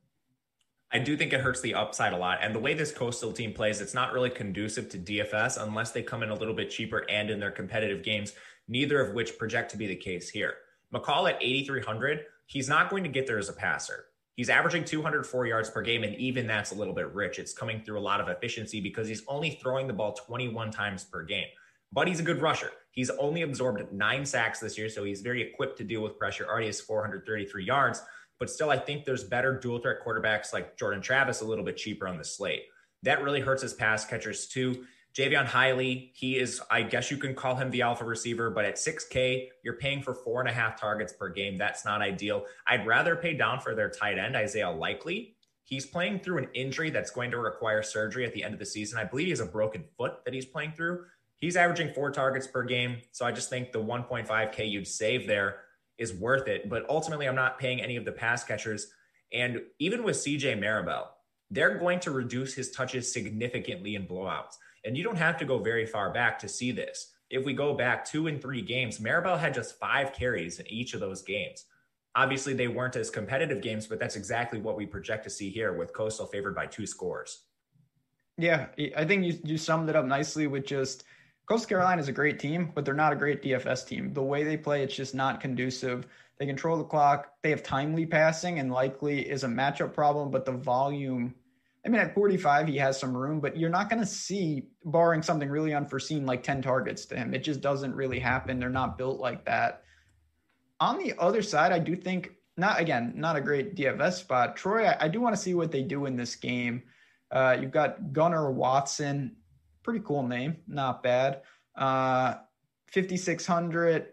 I do think it hurts the upside a lot. And the way this Coastal team plays, it's not really conducive to DFS unless they come in a little bit cheaper and in their competitive games, neither of which project to be the case here. McCall at 8,300, he's not going to get there as a passer. He's averaging 204 yards per game, and even that's a little bit rich. It's coming through a lot of efficiency because he's only throwing the ball 21 times per game. But he's a good rusher. He's only absorbed nine sacks this year, so he's very equipped to deal with pressure. Already has 433 yards, but still, I think there's better dual threat quarterbacks like Jordan Travis a little bit cheaper on the slate. That really hurts his pass catchers too. Jaivon Heiligh, he is, I guess you can call him the alpha receiver, but at 6K, you're paying for four and a half targets per game. That's not ideal. I'd rather pay down for their tight end, Isaiah Likely. He's playing through an injury that's going to require surgery at the end of the season. I believe he has a broken foot that he's playing through. He's averaging four targets per game. So I just think the 1.5K you'd save there is worth it. But ultimately, I'm not paying any of the pass catchers. And even with CJ Marable, they're going to reduce his touches significantly in blowouts. And you don't have to go very far back to see this. If we go back two and three games, Marable had just five carries in each of those games. Obviously, they weren't as competitive games, but that's exactly what we project to see here with Coastal favored by two scores. Yeah, I think you, you summed it up nicely with just Coastal Carolina is a great team, but they're not a great DFS team. The way they play, it's just not conducive. They control the clock. They have timely passing and likely is a matchup problem, but the volume – I mean, at 45, he has some room, but you're not going to see, barring something really unforeseen, like 10 targets to him. It just doesn't really happen. They're not built like that. On the other side, I do think, not again, not a great DFS spot. Troy, I, I do want to see what they do in this game. Uh, you've got Gunnar Watson, pretty cool name, not bad. Uh, 5,600.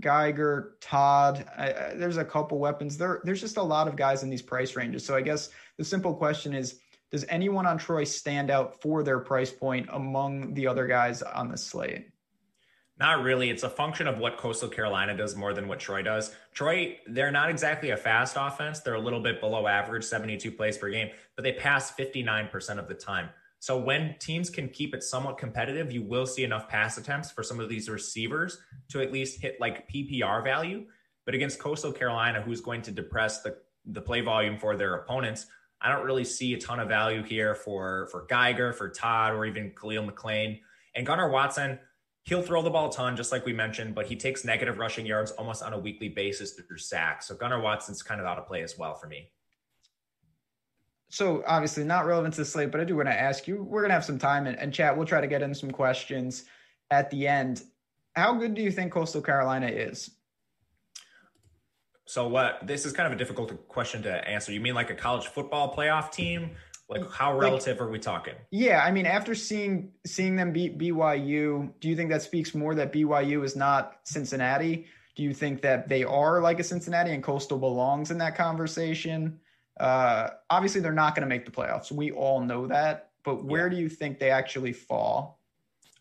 Geiger, Todd. I, I, there's a couple weapons. There, there's just a lot of guys in these price ranges. So I guess the simple question is, does anyone on Troy stand out for their price point among the other guys on the slate? Not really. It's a function of what Coastal Carolina does more than what Troy does. Troy, they're not exactly a fast offense. They're a little bit below average, 72 plays per game, but they pass 59% of the time. So when teams can keep it somewhat competitive, you will see enough pass attempts for some of these receivers to at least hit like PPR value. But against Coastal Carolina, who's going to depress the, the play volume for their opponents, I don't really see a ton of value here for for Geiger, for Todd, or even Khalil McClain. And Gunnar Watson, he'll throw the ball a ton, just like we mentioned, but he takes negative rushing yards almost on a weekly basis through sacks. So Gunnar Watson's kind of out of play as well for me so obviously not relevant to the slate, but I do want to ask you. We're gonna have some time and, and chat. We'll try to get in some questions at the end. How good do you think Coastal Carolina is? So what? This is kind of a difficult question to answer. You mean like a college football playoff team? Like how relative like, are we talking? Yeah, I mean, after seeing seeing them beat BYU, do you think that speaks more that BYU is not Cincinnati? Do you think that they are like a Cincinnati and Coastal belongs in that conversation? Uh, obviously, they're not going to make the playoffs. We all know that. But where yeah. do you think they actually fall?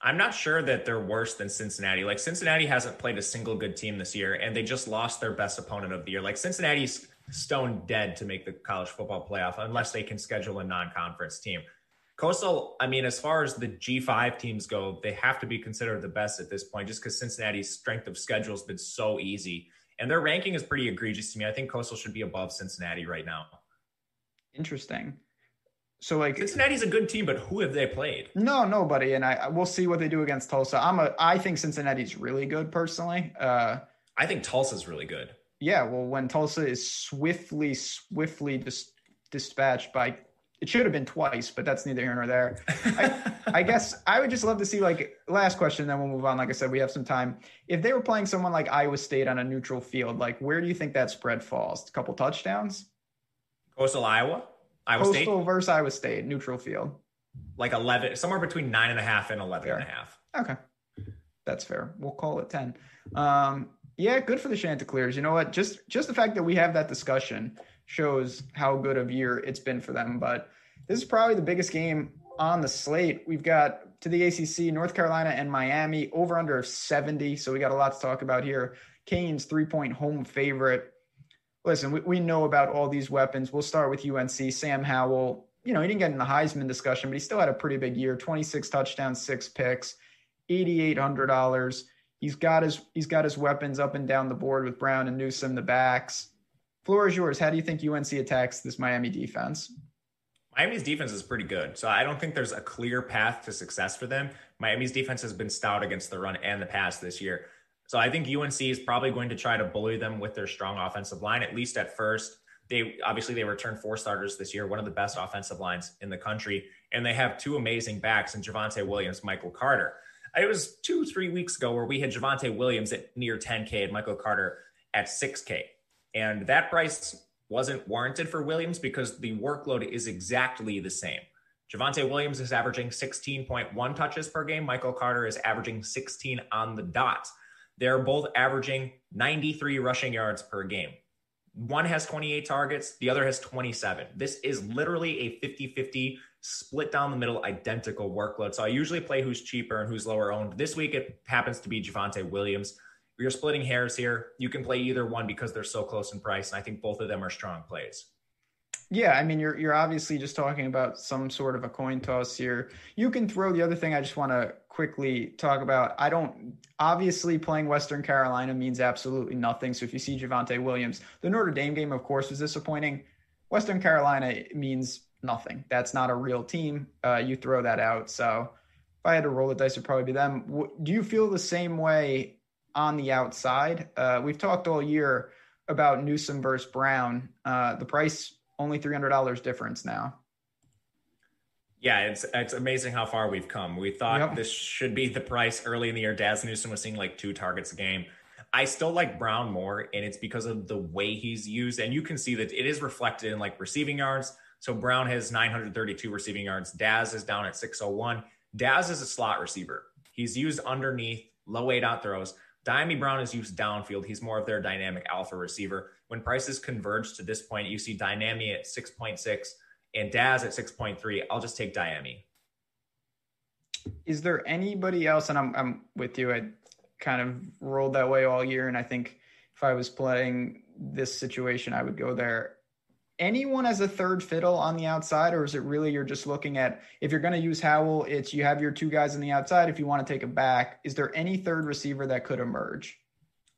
I'm not sure that they're worse than Cincinnati. Like Cincinnati hasn't played a single good team this year, and they just lost their best opponent of the year. Like Cincinnati's stone dead to make the college football playoff unless they can schedule a non-conference team. Coastal, I mean, as far as the G5 teams go, they have to be considered the best at this point just because Cincinnati's strength of schedule has been so easy. And their ranking is pretty egregious to me. I think Coastal should be above Cincinnati right now. Interesting. So like Cincinnati's a good team, but who have they played? No, nobody. And I we'll see what they do against Tulsa. I'm a I think Cincinnati's really good personally. Uh I think Tulsa's really good. Yeah, well when Tulsa is swiftly, swiftly dis- dispatched by it should have been twice, but that's neither here nor there. I, I, guess I would just love to see like last question, then we'll move on. Like I said, we have some time. If they were playing someone like Iowa State on a neutral field, like where do you think that spread falls? A couple touchdowns? Coastal Iowa, Iowa Coastal State versus Iowa State, neutral field. Like eleven, somewhere between nine and a half and eleven fair. and a half. Okay, that's fair. We'll call it ten. Um, yeah, good for the Chanticleers. You know what? Just just the fact that we have that discussion shows how good of year it's been for them. But this is probably the biggest game on the slate. We've got to the ACC, North Carolina and Miami over under 70. So we got a lot to talk about here. Canes three point home favorite listen, we, we know about all these weapons. We'll start with UNC. Sam Howell, you know, he didn't get in the Heisman discussion, but he still had a pretty big year 26 touchdowns, six picks, $8,800. He's got his he's got his weapons up and down the board with Brown and Newsome, the backs. Floor is yours. How do you think UNC attacks this Miami defense? Miami's defense is pretty good. So I don't think there's a clear path to success for them. Miami's defense has been stout against the run and the pass this year. So I think UNC is probably going to try to bully them with their strong offensive line, at least at first. They obviously they returned four starters this year, one of the best offensive lines in the country, and they have two amazing backs in Javonte Williams, Michael Carter. It was two, three weeks ago where we had Javonte Williams at near 10K and Michael Carter at 6K. And that price wasn't warranted for Williams because the workload is exactly the same. Javonte Williams is averaging 16.1 touches per game. Michael Carter is averaging 16 on the dot. They're both averaging 93 rushing yards per game. One has 28 targets, the other has 27. This is literally a 50 50 split down the middle, identical workload. So I usually play who's cheaper and who's lower owned. This week it happens to be Javonte Williams. You're splitting hairs here. You can play either one because they're so close in price. And I think both of them are strong plays. Yeah, I mean, you're you're obviously just talking about some sort of a coin toss here. You can throw the other thing. I just want to quickly talk about. I don't obviously playing Western Carolina means absolutely nothing. So if you see Javonte Williams, the Notre Dame game, of course, was disappointing. Western Carolina means nothing. That's not a real team. Uh, you throw that out. So if I had to roll the dice, it'd probably be them. Do you feel the same way on the outside? Uh, we've talked all year about Newsome versus Brown. Uh, the price only $300 difference now. Yeah, it's it's amazing how far we've come. We thought yep. this should be the price early in the year. Dazz Newsome was seeing like two targets a game. I still like Brown more, and it's because of the way he's used. And you can see that it is reflected in like receiving yards. So Brown has 932 receiving yards. Dazz is down at 601. Dazz is a slot receiver. He's used underneath low eight out throws. Dyami Brown is used downfield. He's more of their dynamic alpha receiver. When prices converge to this point, you see Dyami at 6.6 and Dazz at 6.3. I'll just take Dyami. Is there anybody else? And I'm, I'm with you. I kind of rolled that way all year. And I think if I was playing this situation, I would go there. Anyone as a third fiddle on the outside, or is it really you're just looking at if you're going to use Howell, it's you have your two guys on the outside. If you want to take a back, is there any third receiver that could emerge?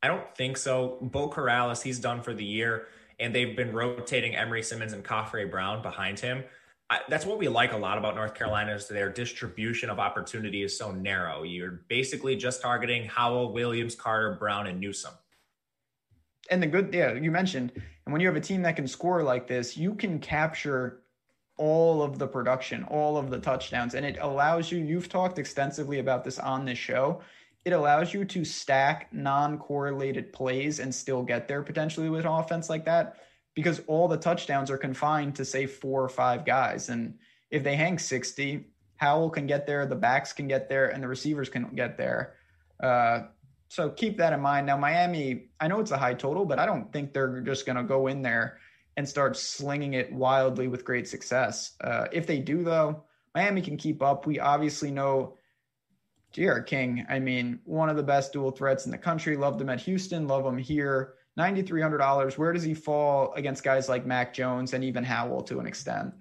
I don't think so. Beau Corrales, he's done for the year, and they've been rotating Emery Simmons and Khafre Brown behind him. I, that's what we like a lot about North Carolina is their distribution of opportunity is so narrow. You're basically just targeting Howell, Williams, Carter, Brown, and Newsome and the good, yeah, you mentioned, and when you have a team that can score like this, you can capture all of the production, all of the touchdowns, and it allows you. You've talked extensively about this on this show. It allows you to stack non-correlated plays and still get there potentially with an offense like that because all the touchdowns are confined to say four or five guys, and if they hang sixty, Howell can get there, the backs can get there, and the receivers can get there. Uh, so keep that in mind. Now, Miami, I know it's a high total, but I don't think they're just going to go in there and start slinging it wildly with great success. Uh, if they do, though, Miami can keep up. We obviously know D'Eriq King. I mean, one of the best dual threats in the country. Loved him at Houston. Love him here. $9,300. Where does he fall against guys like Mac Jones and even Howell to an extent?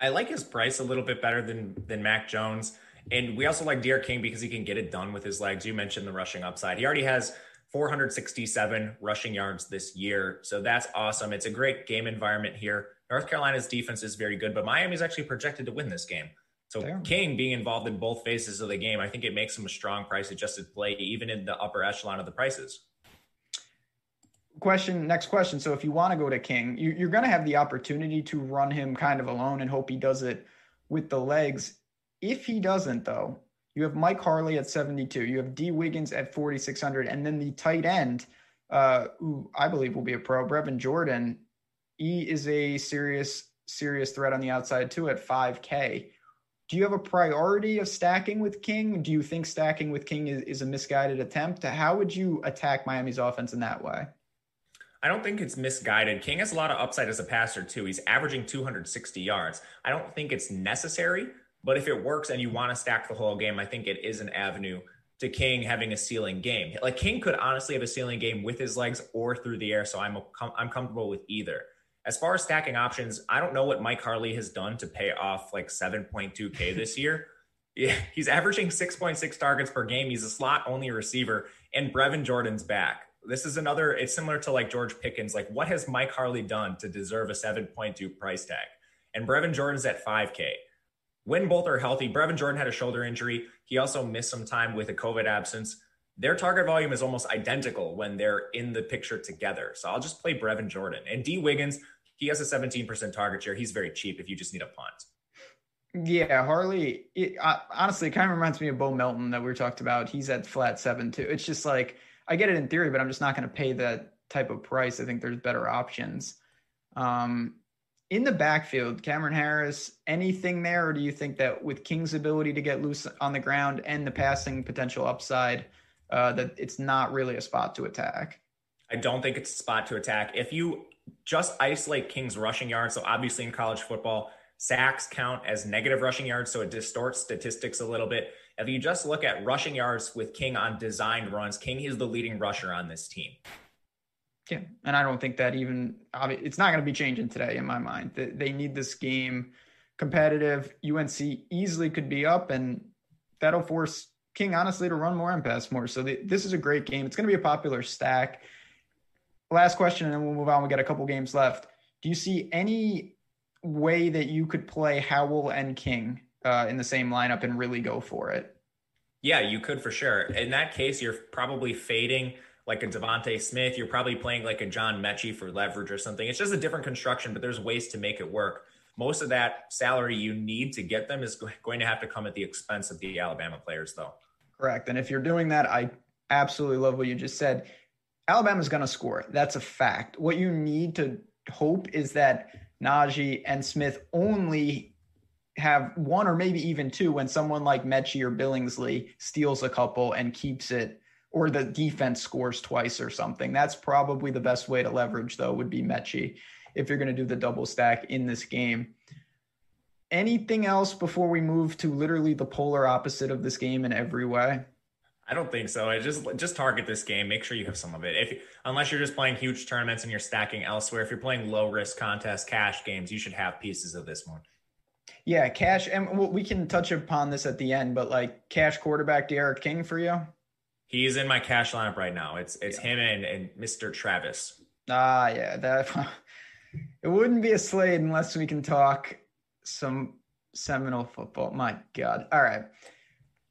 I like his price a little bit better than than Mac Jones. And we also like D'Eriq King because he can get it done with his legs. You mentioned the rushing upside. He already has 467 rushing yards this year. So that's awesome. It's a great game environment here. North Carolina's defense is very good, but Miami is actually projected to win this game. So. King being involved in both phases of the game, I think it makes him a strong price adjusted play, even in the upper echelon of the prices. Question, next question. So if you want to go to King, you, are going to have the opportunity to run him kind of alone and hope he does it with the legs. If he doesn't, though, you have Mike Harley at 72. You have Dee Wiggins at 4,600. And then the tight end, uh, who I believe will be a pro, Brevin Jordan, he is a serious, serious threat on the outside, too, at 5K. Do you have a priority of stacking with King? Do you think stacking with King is, is a misguided attempt? How would you attack Miami's offense in that way? I don't think it's misguided. King has a lot of upside as a passer, too. He's averaging 260 yards. I don't think it's necessary, but if it works and you want to stack the whole game, I think it is an avenue to King having a ceiling game. Like King could honestly have a ceiling game with his legs or through the air, so I'm I'm comfortable with either. As far as stacking options, I don't know what Mike Harley has done to pay off like 7.2k this year. Yeah, he's averaging 6.6 targets per game. He's a slot only receiver, and Brevin Jordan's back. This is another. It's similar to like George Pickens. Like, what has Mike Harley done to deserve a 7.2 price tag? And Brevin Jordan's at 5k when both are healthy, Brevin Jordan had a shoulder injury. He also missed some time with a COVID absence. Their target volume is almost identical when they're in the picture together. So I'll just play Brevin Jordan. And Dee Wiggins, he has a 17% target share. He's very cheap if you just need a punt. Yeah, Harley, it, honestly, it kind of reminds me of Bo Melton that we talked about. He's at flat seven, too. It's just like, I get it in theory, but I'm just not going to pay that type of price. I think there's better options. Um, in the backfield, Cameron Harris, anything there, or do you think that with King's ability to get loose on the ground and the passing potential upside, uh, that it's not really a spot to attack? I don't think it's a spot to attack. If you just isolate King's rushing yards, so obviously in college football, sacks count as negative rushing yards, so it distorts statistics a little bit. If you just look at rushing yards with King on designed runs, King is the leading rusher on this team. Yeah, and I don't think that even it's not going to be changing today in my mind. They need this game competitive. UNC easily could be up, and that'll force King honestly to run more and pass more. So the, this is a great game. It's going to be a popular stack. Last question, and then we'll move on. We got a couple games left. Do you see any way that you could play Howell and King uh, in the same lineup and really go for it? Yeah, you could for sure. In that case, you're probably fading like a DeVonta Smith. You're probably playing like a John Metchie for leverage or something. It's just a different construction, but there's ways to make it work. Most of that salary you need to get them is going to have to come at the expense of the Alabama players, though. Correct. And if you're doing that, I absolutely love what you just said. Alabama's going to score. That's a fact. What you need to hope is that Najee and Smith only have one or maybe even two when someone like Metchie or Billingsley steals a couple and keeps it or the defense scores twice or something. That's probably the best way to leverage, though, would be Metchie if you're going to do the double stack in this game. Anything else before we move to literally the polar opposite of this game in every way? I don't think so. I just just target this game. Make sure you have some of it. If unless you're just playing huge tournaments and you're stacking elsewhere, if you're playing low risk contest cash games, you should have pieces of this one. Yeah, cash, and we can touch upon this at the end, but like cash quarterback D'Eriq King for you. He's in my cash lineup right now. It's it's yeah. him and, and Mr. Travis. Ah, yeah, that it wouldn't be a slate unless we can talk some Seminole football. My God. All right.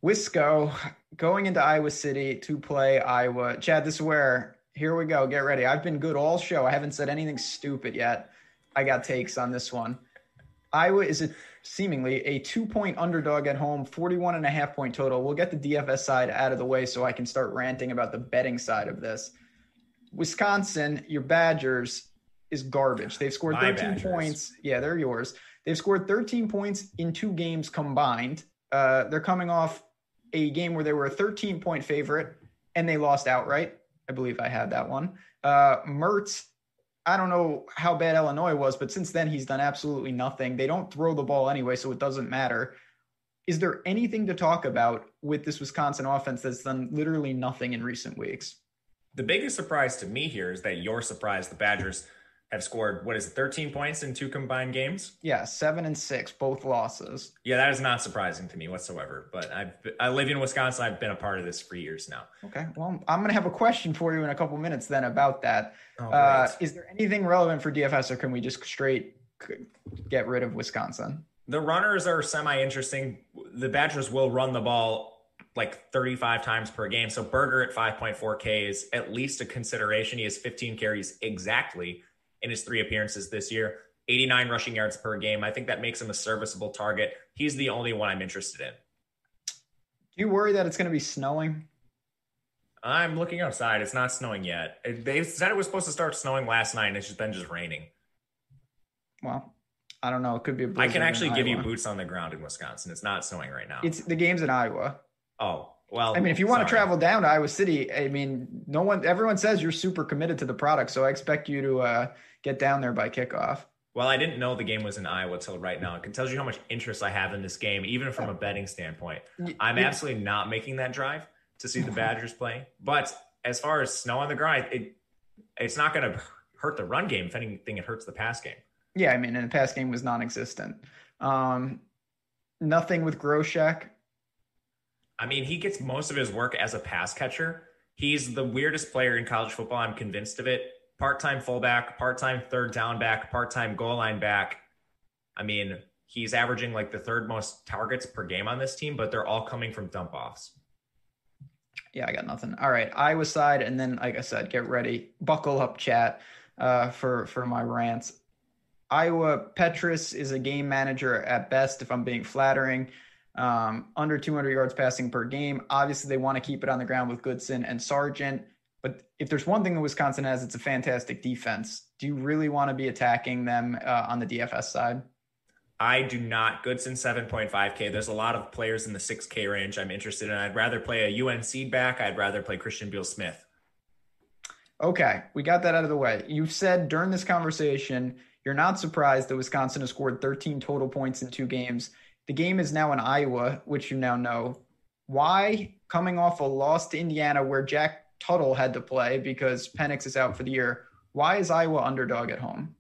Wisco going into Iowa City to play Iowa. Chad, this is where here we go. Get ready. I've been good all show. I haven't said anything stupid yet. I got takes on this one. Iowa is a seemingly a two point underdog at home, 41 and a half point total. We'll get the DFS side out of the way so I can start ranting about the betting side of this. Wisconsin, your Badgers, is garbage. They've scored My 13 Badgers. points. Yeah, they're yours. They've scored 13 points in two games combined. Uh, they're coming off a game where they were a 13 point favorite and they lost outright. I believe I had that one. Uh, Mertz, I don't know how bad Illinois was, but since then he's done absolutely nothing. They don't throw the ball anyway, so it doesn't matter. Is there anything to talk about with this Wisconsin offense that's done literally nothing in recent weeks? The biggest surprise to me here is that you're surprised the Badgers have scored what is it 13 points in two combined games? Yeah seven and six both losses. Yeah that is not surprising to me whatsoever but i i live in wisconsin. I've been a part of this for years now. Okay well i'm going to have a question for you in a couple minutes then about that. Oh, uh, is there anything relevant for dfs or can we just straight get rid of wisconsin? The runners are semi interesting the badgers will run the ball like 35 times per game so berger at 5.4k is at least a consideration. He has 15 carries exactly in his three appearances this year. 89 rushing yards per game. I think that makes him a serviceable target. He's the only one I'm interested in. Do you worry that it's going to be snowing? I'm looking outside. It's not snowing yet. They said it was supposed to start snowing last night, and it's just been just raining. Well, I don't know. It could be. I can actually give Iowa. you boots on the ground in Wisconsin. It's not snowing right now. It's the game's in Iowa. Oh well. I mean, if you want to travel down to Iowa City, I mean, no one, everyone says you're super committed to the product, so I expect you to uh, get down there by kickoff. Well, I didn't know the game was in Iowa till right now. It can tells you how much interest I have in this game, even from a betting standpoint. I'm absolutely not making that drive to see the Badgers play. But as far as snow on the ground, it it's not going to hurt the run game. If anything, it hurts the pass game. Yeah, I mean, and the pass game was non-existent. Um, nothing with Groshek. I mean, he gets most of his work as a pass catcher. He's the weirdest player in college football. I'm convinced of it part-time fullback, part-time third down back, part-time goal line back. I mean, he's averaging like the third most targets per game on this team, but they're all coming from dump offs. Yeah, I got nothing. All right, Iowa side, and then like I said, get ready, buckle up, chat, uh, for for my rants. Iowa Petras is a game manager at best, if I'm being flattering. Um, under 200 yards passing per game. Obviously, they want to keep it on the ground with Goodson and Sargent. But if there's one thing that Wisconsin has, it's a fantastic defense. Do you really want to be attacking them uh, on the DFS side? I do not. Goodson 7.5K. There's a lot of players in the 6K range I'm interested in. I'd rather play a UNC back. I'd rather play Christian Beal Smith. Okay, we got that out of the way. You've said during this conversation you're not surprised that Wisconsin has scored 13 total points in two games. The game is now in Iowa, which you now know. Why, coming off a loss to Indiana where Jack Tuttle had to play because Penix is out for the year. Why is Iowa underdog at home?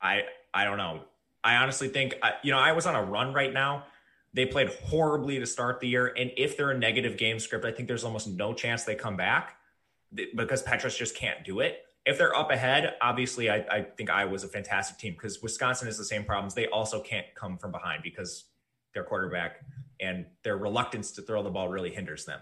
I I don't know. I honestly think uh, you know I was on a run right now. They played horribly to start the year, and if they're a negative game script, I think there's almost no chance they come back because Petras just can't do it. If they're up ahead, obviously, I, I think Iowa's a fantastic team because Wisconsin has the same problems. They also can't come from behind because their quarterback and their reluctance to throw the ball really hinders them.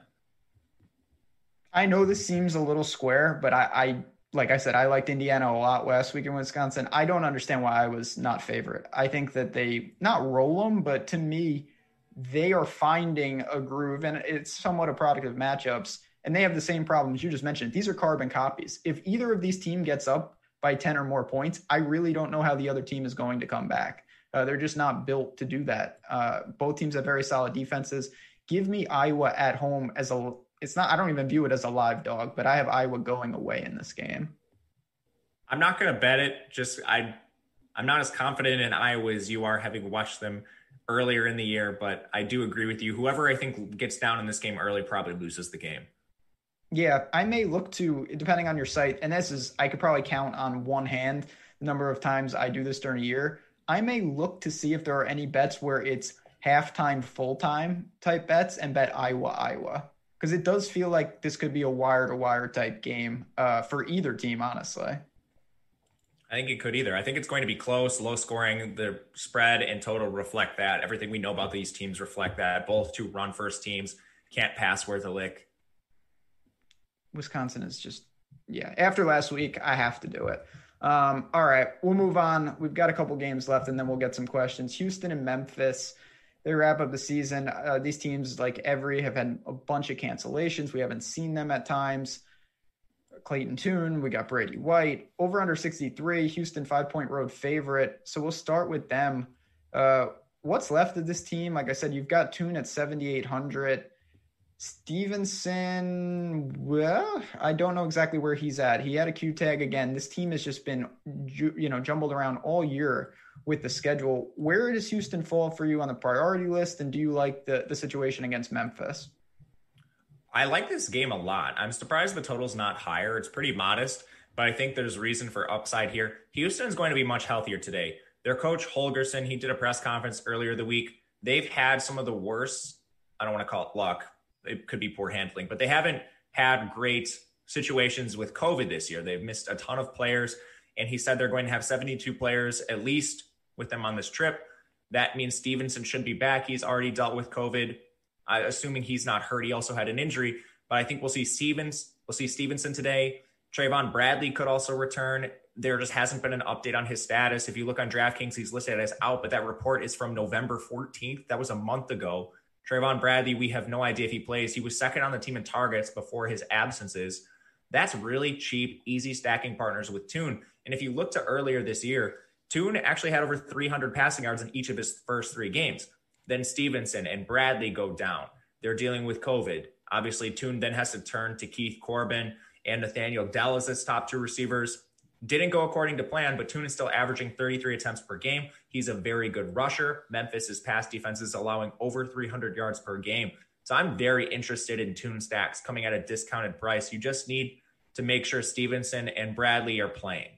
I know this seems a little square, but I, I like I said, I liked Indiana a lot last week in Wisconsin. I don't understand why I was not favorite. I think that they not roll them, but to me, they are finding a groove, and it's somewhat a product of matchups. And they have the same problems you just mentioned. These are carbon copies. If either of these team gets up by 10 or more points, I really don't know how the other team is going to come back. Uh, they're just not built to do that. Uh, both teams have very solid defenses. Give me Iowa at home as a it's not. I don't even view it as a live dog, but I have Iowa going away in this game. I'm not going to bet it. Just I, I'm not as confident in Iowa as you are, having watched them earlier in the year. But I do agree with you. Whoever I think gets down in this game early probably loses the game. Yeah, I may look to depending on your site, and this is I could probably count on one hand the number of times I do this during a year. I may look to see if there are any bets where it's halftime, full time type bets and bet Iowa, Iowa. Because it does feel like this could be a wire to wire type game uh, for either team, honestly. I think it could either. I think it's going to be close, low scoring. The spread and total reflect that. Everything we know about these teams reflect that. Both two run first teams can't pass worth a lick. Wisconsin is just, yeah. After last week, I have to do it. Um, all right, we'll move on. We've got a couple games left, and then we'll get some questions. Houston and Memphis. They wrap up the season. Uh, these teams, like every, have had a bunch of cancellations. We haven't seen them at times. Clayton Tune, we got Brady White. Over under 63, Houston five point road favorite. So we'll start with them. Uh, what's left of this team? Like I said, you've got Tune at 7,800. Stevenson, well, I don't know exactly where he's at. He had a Q tag again. This team has just been, you know, jumbled around all year with the schedule. Where does Houston fall for you on the priority list? And do you like the, the situation against Memphis? I like this game a lot. I'm surprised the total's not higher. It's pretty modest, but I think there's reason for upside here. Houston's going to be much healthier today. Their coach, Holgorsen, he did a press conference earlier the week. They've had some of the worst, I don't want to call it luck, it could be poor handling, but they haven't had great situations with COVID this year. They've missed a ton of players, and he said they're going to have 72 players at least with them on this trip. That means Stevenson should be back. He's already dealt with COVID. I, assuming he's not hurt, he also had an injury. But I think we'll see Stevens. We'll see Stevenson today. Trayvon Bradley could also return. There just hasn't been an update on his status. If you look on DraftKings, he's listed as out, but that report is from November 14th. That was a month ago. Trayvon Bradley, we have no idea if he plays. He was second on the team in targets before his absences. That's really cheap, easy stacking partners with Tune. And if you look to earlier this year, Tune actually had over 300 passing yards in each of his first three games. Then Stevenson and Bradley go down. They're dealing with COVID. Obviously, Tune then has to turn to Keith Corbin and Nathaniel Dell as his top two receivers. Didn't go according to plan, but Tune is still averaging 33 attempts per game. He's a very good rusher. Memphis's pass defense is allowing over 300 yards per game. So I'm very interested in Tune stacks coming at a discounted price. You just need to make sure Stevenson and Bradley are playing.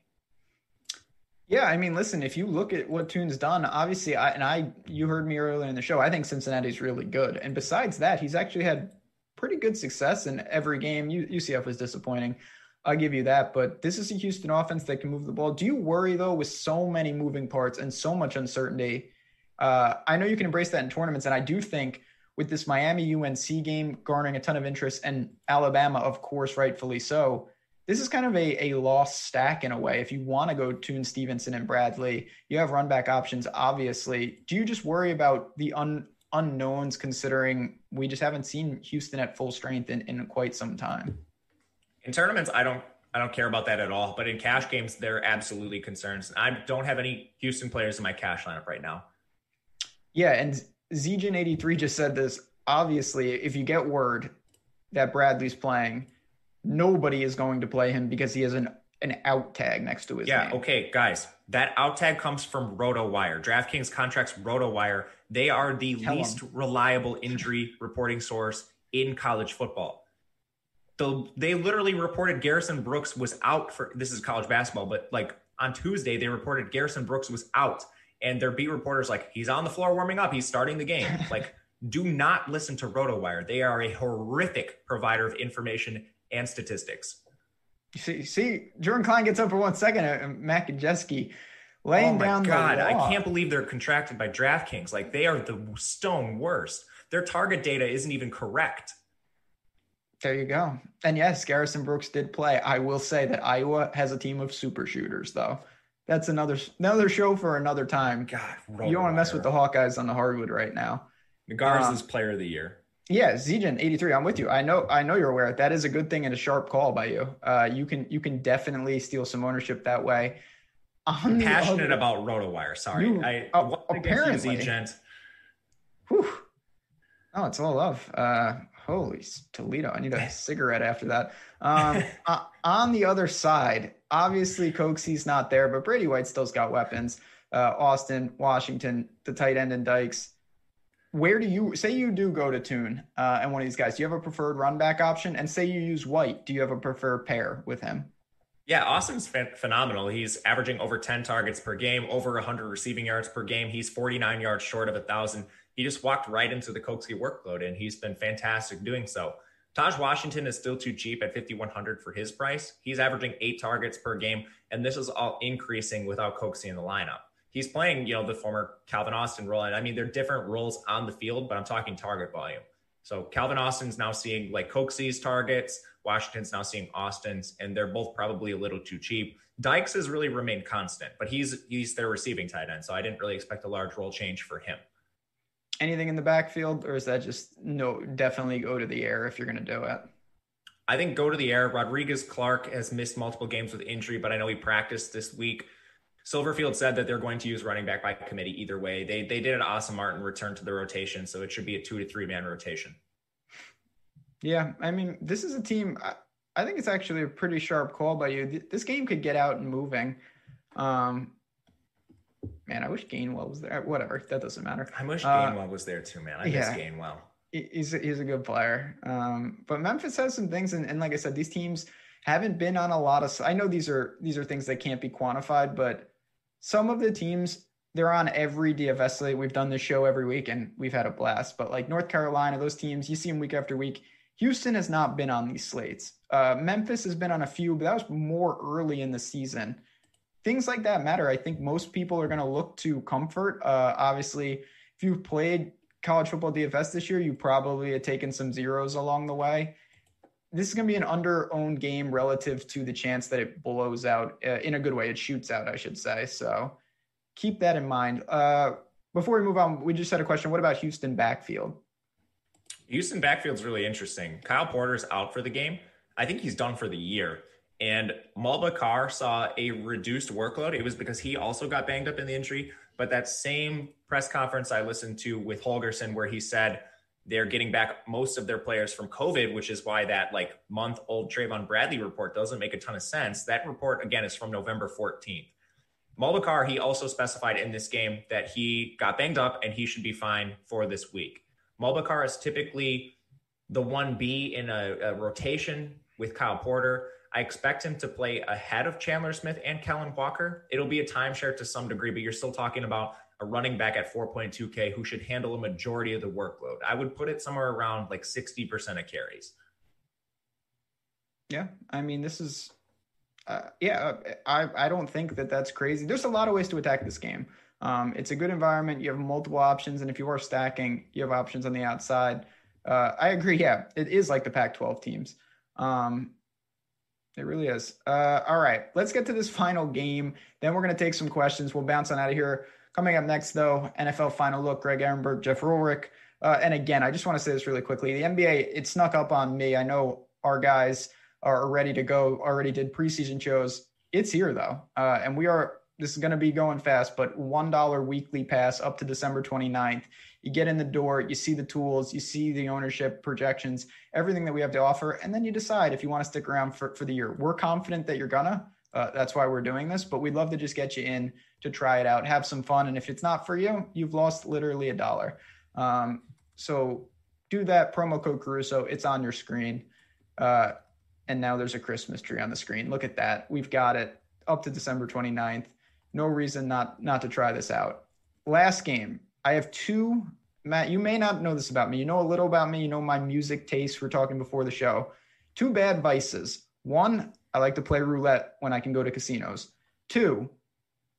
Yeah, I mean, listen, if you look at what Tune's done, obviously, I, and I, you heard me earlier in the show, I think Cincinnati's really good. And besides that, he's actually had pretty good success in every game. UCF was disappointing. I'll give you that. But this is a Houston offense that can move the ball. Do you worry, though, with so many moving parts and so much uncertainty? Uh, I know you can embrace that in tournaments. And I do think with this Miami UNC game garnering a ton of interest and Alabama, of course, rightfully so, this is kind of a, a lost stack in a way. If you want to go Tune Stevenson and Bradley, you have run back options, obviously. Do you just worry about the un, unknowns considering we just haven't seen Houston at full strength in, in quite some time? In tournaments, I don't I don't care about that at all. But in cash games, they're absolutely concerns. I don't have any Houston players in my cash lineup right now. Yeah, and Zegen83 just said this. Obviously, if you get word that Bradley's playing, nobody is going to play him because he has an an out tag next to his yeah, name. okay, guys. That out tag comes from RotoWire. DraftKings contracts RotoWire. They are the Tell least them. reliable injury reporting source in college football. The, they literally reported Garrison Brooks was out for this is college basketball, but like on Tuesday, they reported Garrison Brooks was out. And their beat reporters like, he's on the floor warming up, he's starting the game. like, do not listen to RotoWire. They are a horrific provider of information and statistics. See, see, Jordan Klein gets up for one second. Uh, Matt Gajewski laying oh my down God, I can't believe they're contracted by DraftKings. Like they are the stone worst. Their target data isn't even correct. There you go. And yes, Garrison Brooks did play. I will say that Iowa has a team of super shooters, though. That's another another show for another time. God, you don't want to mess with the Hawkeyes on the hardwood right now. Garza Um, is player of the year. Yeah, Zegen eighty three. I'm with you. I know. I know you're aware. That is a good thing and a sharp call by you. Uh, you can you can definitely steal some ownership that way. I'm passionate other- about RotoWire. Sorry, You- I uh, wasn't against you, apparently. Z-Gent. Whew. Oh, it's all love. Uh, Holy Toledo! I need a cigarette after that. Um, uh, on the other side, obviously Coxie's not there, but Brady White still's got weapons. Uh, Austin, Washington, the tight end and Dykes. Where do you say you do go to Tune uh, and one of these guys? Do you have a preferred run back option? And say you use White, do you have a preferred pair with him? Yeah, Austin's phenomenal. He's averaging over 10 targets per game, over 100 receiving yards per game. He's 49 yards short of a 1,000. He just walked right into the Coxie workload, and he's been fantastic doing so. Tahj Washington is still too cheap at 5,100 for his price. He's averaging eight targets per game, and this is all increasing without Coxie in the lineup. He's playing, you know, the former Calvin Austin role. And I mean, they're different roles on the field, but I'm talking target volume. So Calvin Austin's now seeing like Coxie's targets. Washington's now seeing Austin's, and they're both probably a little too cheap. Dykes has really remained constant, but he's he's their receiving tight end, so I didn't really expect a large role change for him. Anything in the backfield, or is that just no? Definitely go to the air if you're going to do it. I think go to the air. Rodrigues Clark has missed multiple games with injury, but I know he practiced this week. Silverfield said that they're going to use running back by committee either way. They they did an Awesome Martin return to the rotation, so it should be a two to three man rotation. Yeah, I mean, this is a team. I, I think it's actually a pretty sharp call by you. This game could get out and moving. Um, man, I wish Gainwell was there. Whatever, that doesn't matter. I wish Gainwell uh, was there too, man. I yeah, miss Gainwell. He's a, he's a good player. Um, but Memphis has some things, and, and like I said, these teams haven't been on a lot of. I know these are these are things that can't be quantified, but some of the teams they're on every DFS slate. We've done this show every week, and we've had a blast. But like North Carolina, those teams, you see them week after week Houston has not been on these slates. Uh, Memphis has been on a few, but that was more early in the season. Things like that matter. I think most people are going to look to comfort. Uh, obviously, if you've played college football DFS this year, you probably have taken some zeros along the way. This is going to be an under owned game relative to the chance that it blows out uh, in a good way. It shoots out, I should say. So keep that in mind. Uh, before we move on, we just had a question. What about Houston backfield? Houston backfield's really interesting. Kyle Porter's out for the game. I think he's done for the year. And Mulbah Car saw a reduced workload. It was because he also got banged up in the injury. But that same press conference I listened to with Holgorsen, where he said they're getting back most of their players from COVID, which is why that like month old Trayvon Bradley report doesn't make a ton of sense. That report, again, is from November 14th. Mulbah he also specified in this game that he got banged up and he should be fine for this week. Mulbah is typically the 1B in a, a, rotation with Kyle Porter. I expect him to play ahead of Chandler Smith and Kellen Walker. It'll be a timeshare to some degree, but you're still talking about a running back at 4.2K who should handle a majority of the workload. I would put it somewhere around like 60% of carries. Yeah. I mean, this is, uh, yeah, I, I don't think that that's crazy. There's a lot of ways to attack this game. Um, it's a good environment. You have multiple options, and if you are stacking, you have options on the outside. Uh, I agree. Yeah, it is like the Pac-12 teams. Um, it really is. Uh, all right, let's get to this final game. Then we're going to take some questions. We'll bounce on out of here. Coming up next, though, NFL final look. Greg Ehrenberg, Geoff Ulrich. Uh, and again, I just want to say this really quickly. The NBA, it snuck up on me. I know our guys are ready to go. Already did preseason shows. It's here though, uh, and we are this is going to be going fast, but $1 weekly pass up to December 29th. You get in the door, you see the tools, you see the ownership projections, everything that we have to offer, and then you decide if you want to stick around for, for the year. We're confident that you're gonna. Uh, that's why we're doing this, but we'd love to just get you in to try it out, have some fun. And if it's not for you, you've lost literally a dollar. Um, so do that promo code Caruso. It's on your screen. Uh, and now there's a Christmas tree on the screen. Look at that. We've got it up to December 29th no reason not not to try this out. Last game, I have two. Matt, you may not know this about me. You know a little about me. You know my music taste. We're talking before the show. Two bad vices. One, I like to play roulette when I can go to casinos. Two,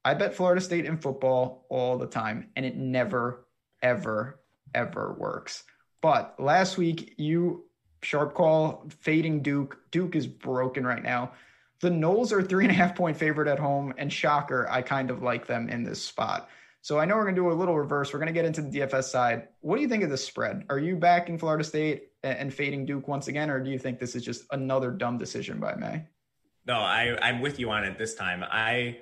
I bet Florida State in football all the time, and it never, ever, ever works. But last week, you sharp call fading Duke. Duke is broken right now. The Noles are three and a half point favorite at home, and shocker, I kind of like them in this spot. So I know we're going to do a little reverse. We're going to get into the DFS side. What do you think of this spread? Are you backing Florida State and fading Duke once again, or do you think this is just another dumb decision by May? No, I, I'm with you on it this time. I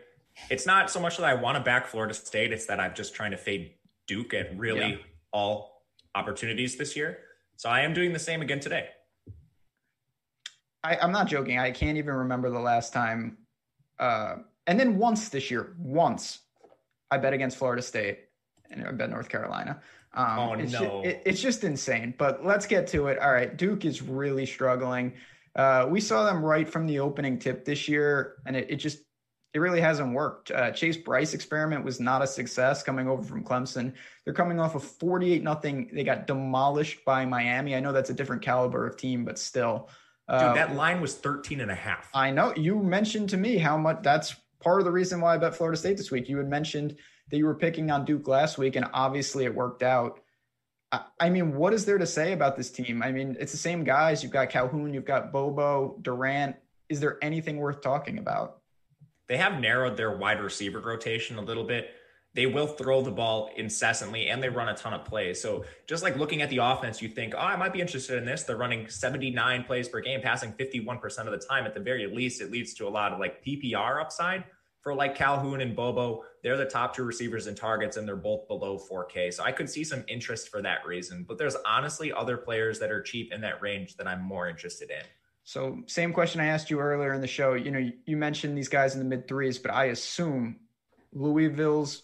it's not so much that I want to back Florida State; it's that I'm just trying to fade Duke at really yeah. all opportunities this year. So I am doing the same again today. I, I'm not joking. I can't even remember the last time. Uh, and then once this year, once I bet against Florida State and I bet North Carolina. Um, oh it's no! Just, it, it's just insane. But let's get to it. All right, Duke is really struggling. Uh, we saw them right from the opening tip this year, and it, it just it really hasn't worked. Uh, Chase Brice experiment was not a success coming over from Clemson. They're coming off a 48 nothing. They got demolished by Miami. I know that's a different caliber of team, but still. Dude, uh, that line was 13 and a half. I know. You mentioned to me how much that's part of the reason why I bet Florida State this week. You had mentioned that you were picking on Duke last week, and obviously it worked out. I, mean, what is there to say about this team? I mean, it's the same guys. You've got Calhoun, you've got Bobo, Durant. Is there anything worth talking about? They have narrowed their wide receiver rotation a little bit. They will throw the ball incessantly and they run a ton of plays. So, just like looking at the offense, you think, oh, I might be interested in this. They're running 79 plays per game, passing 51% of the time. At the very least, it leads to a lot of like PPR upside for like Calhoun and Bobo. They're the top two receivers in targets and they're both below 4K. So, I could see some interest for that reason. But there's honestly other players that are cheap in that range that I'm more interested in. So, same question I asked you earlier in the show. You know, you mentioned these guys in the mid threes, but I assume Louisville's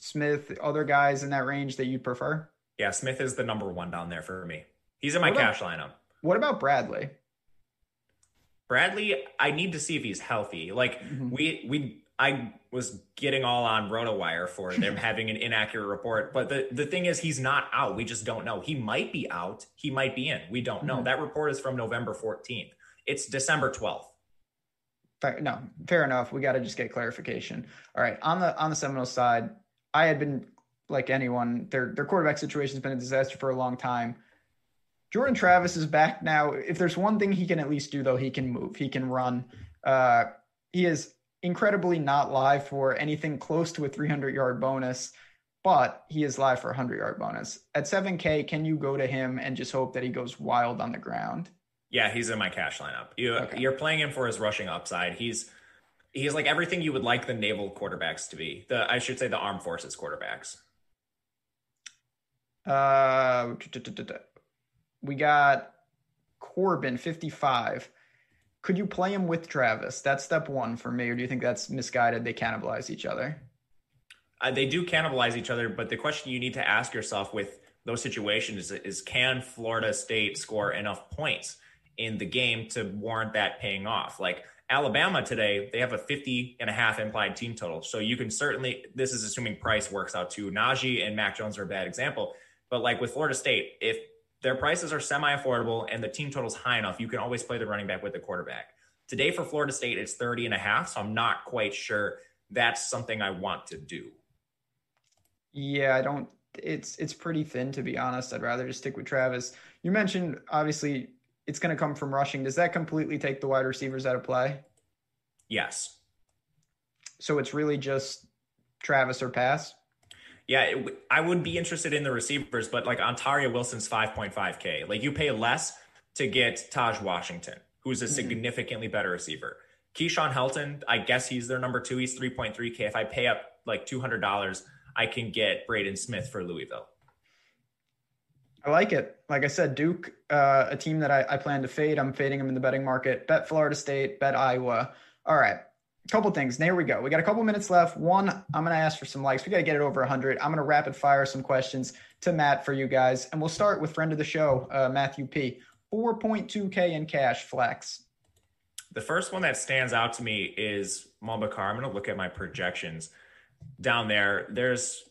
Smith, other guys in that range that you prefer? Yeah, Smith is the number one down there for me. He's in my what cash about, lineup. What about Bradley? Bradley, I need to see if he's healthy. Like mm-hmm. we we I was getting all on RotoWire for them having an inaccurate report, but the the thing is he's not out. We just don't know. He might be out. He might be in. We don't know. Mm-hmm. That report is from November 14th. It's December 12th. Fair, no, fair enough. We got to just get clarification. All right, on the on the Seminole side, I had been like anyone. Their their quarterback situation has been a disaster for a long time. Jordan Travis is back now. If there's one thing he can at least do, though, he can move. He can run. Uh, he is incredibly not live for anything close to a 300 yard bonus, but he is live for a 100 yard bonus. At 7K, can you go to him and just hope that he goes wild on the ground? Yeah, he's in my cash lineup. You, okay. You're playing him for his rushing upside. He's he's like everything you would like the naval quarterbacks to be. The I should say the armed forces quarterbacks. Uh, we got Corbin 55. Could you play him with Travis? That's step one for me, or do you think that's misguided? They cannibalize each other. Uh, they do cannibalize each other, but the question you need to ask yourself with those situations is, is can Florida State score enough points in the game to warrant that paying off? Like Alabama today, they have a 50 and a half implied team total. So you can certainly, this is assuming price works out too. Najee and Mac Jones are a bad example. But like with Florida State, if their prices are semi affordable and the team total is high enough, you can always play the running back with the quarterback. Today for Florida State, it's 30 and a half. So I'm not quite sure that's something I want to do. Yeah, I don't, it's, it's pretty thin to be honest. I'd rather just stick with Travis. You mentioned obviously it's going to come from rushing. Does that completely take the wide receivers out of play? Yes. So it's really just Travis or pass? Yeah, it, I would be interested in the receivers, but like Ontaria Wilson's 5.5K. Like you pay less to get Tahj Washington, who's a mm-hmm. significantly better receiver. Keyshawn Helton, I guess he's their number two. He's 3.3K. If I pay up like $200, I can get Braden Smith for Louisville. I like it. Like I said, Duke, uh, a team that I, I, plan to fade. I'm fading them in the betting market. Bet Florida State, bet Iowa. All right. Couple things. There we go. We got a couple minutes left. One, I'm going to ask for some likes. We got to get it over 100. I'm going to rapid fire some questions to Matt for you guys. And we'll start with friend of the show, uh, Matthew P. 4.2K in cash flex. The first one that stands out to me is Mulbah Car. I'm going to look at my projections down there. There's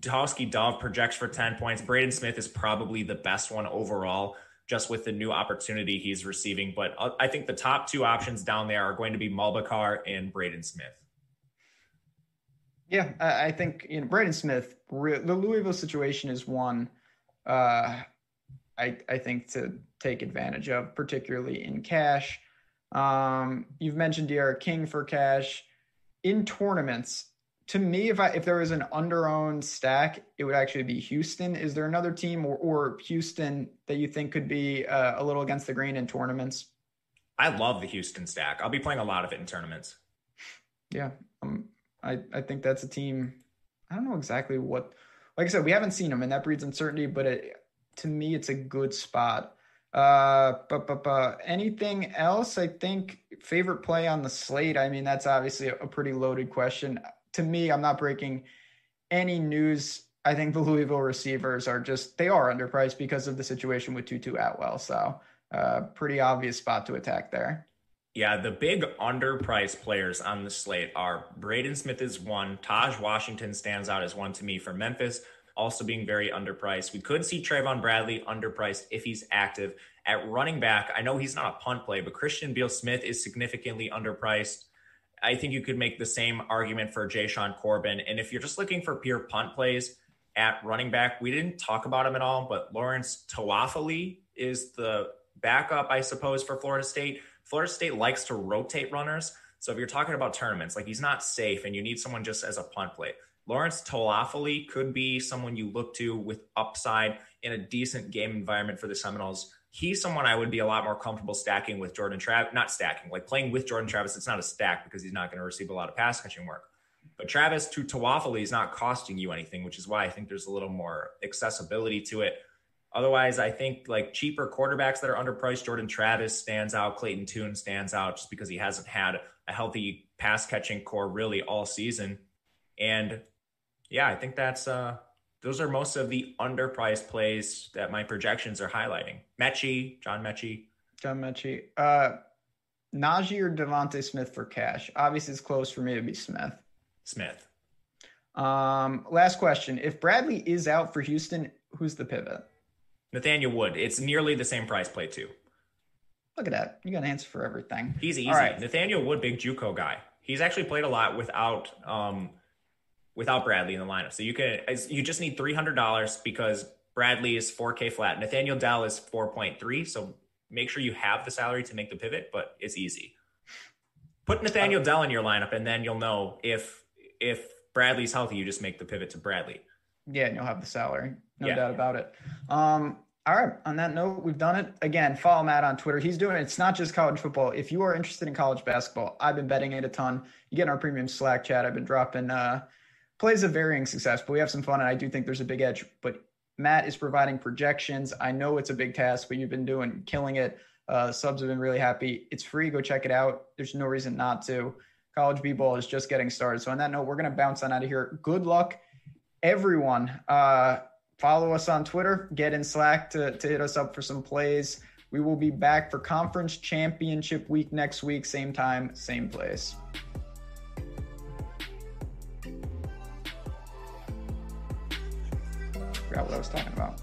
Tauskie Dove projects for 10 points. Braden Smith is probably the best one overall, just with the new opportunity he's receiving. But uh, I think the top two options down there are going to be Mulbah Car and Braden Smith. Yeah, I think you know Braden Smith. The Louisville situation is one uh, I I think to take advantage of, particularly in cash. Um, you've mentioned D'Eriq King for cash in tournaments to me, if I if there was an under-owned stack, it would actually be Houston. Is there another team or, or Houston that you think could be uh, a little against the grain in tournaments? I love the Houston stack. I'll be playing a lot of it in tournaments. Yeah, um, I I think that's a team. I don't know exactly what. Like I said, we haven't seen them, and that breeds uncertainty. But it, to me, it's a good spot. Uh, but, but, but anything else? I think favorite play on the slate. I mean, that's obviously a, a pretty loaded question. To me, I'm not breaking any news. I think the Louisville receivers are just they are underpriced because of the situation with Tutu Atwell. So, uh, pretty obvious spot to attack there. Yeah, the big underpriced players on the slate are Braden Smith is one. Tahj Washington stands out as one to me for Memphis, also being very underpriced. We could see Trayvon Bradley underpriced if he's active. At running back, I know he's not a punt play, but Christian Beal Smith is significantly underpriced. I think you could make the same argument for Jashaun Corbin. And if you're just looking for pure punt plays at running back, we didn't talk about him at all, but Lawrence Toafili is the backup, I suppose, for Florida State. Florida State likes to rotate runners. So if you're talking about tournaments, like he's not safe and you need someone just as a punt play, Lawrence Toafili could be someone you look to with upside in a decent game environment for the Seminoles. He's someone I would be a lot more comfortable stacking with Jordan Travis, not stacking, like playing with Jordan Travis. It's not a stack because he's not going to receive a lot of pass catching work. But Travis to Toafili is not costing you anything, which is why I think there's a little more accessibility to it. Otherwise, I think like cheaper quarterbacks that are underpriced, Jordan Travis stands out, Clayton Tune stands out just because he hasn't had a healthy pass catching core really all season. And yeah, I think that's uh those are most of the underpriced plays that my projections are highlighting. Metchie, John Metchie. John Metchie. Uh Najee or DeVonta Smith for cash? Obviously, it's close for me to be Smith. Smith. Um, last question. If Bradley is out for Houston, who's the pivot? Nathaniel Wood. It's nearly the same price play too. Look at that. You got an answer for everything. He's easy. All right. Nathaniel Wood, big JUCO guy. He's actually played a lot without um without Bradley in the lineup. So you can you just need three hundred dollars because Bradley is four K flat. Nathaniel Dell is four point three. So make sure you have the salary to make the pivot, but it's easy. Put Nathaniel uh, Dell in your lineup, and then you'll know if if Bradley's healthy. You just make the pivot to Bradley. Yeah, and you'll have the salary. No yeah. doubt about it. Um, all right. On that note, we've done it. Again, follow Matt on Twitter. He's doing it. It's not just college football. If you are interested in college basketball, I've been betting it a ton. You get in our premium Slack chat. I've been dropping uh, plays of varying success, but we have some fun, and I do think there's a big edge. But Matt is providing projections. I know it's a big task, but you've been doing killing it. Uh, subs have been really happy. It's free. Go check it out. There's no reason not to. College B ball is just getting started. So on that note, we're to bounce on out of here. Good luck everyone. Uh, follow us on Twitter, get in Slack to, to hit us up for some plays. We will be back for conference championship week next week, same time, same place. Forgot what I was talking about.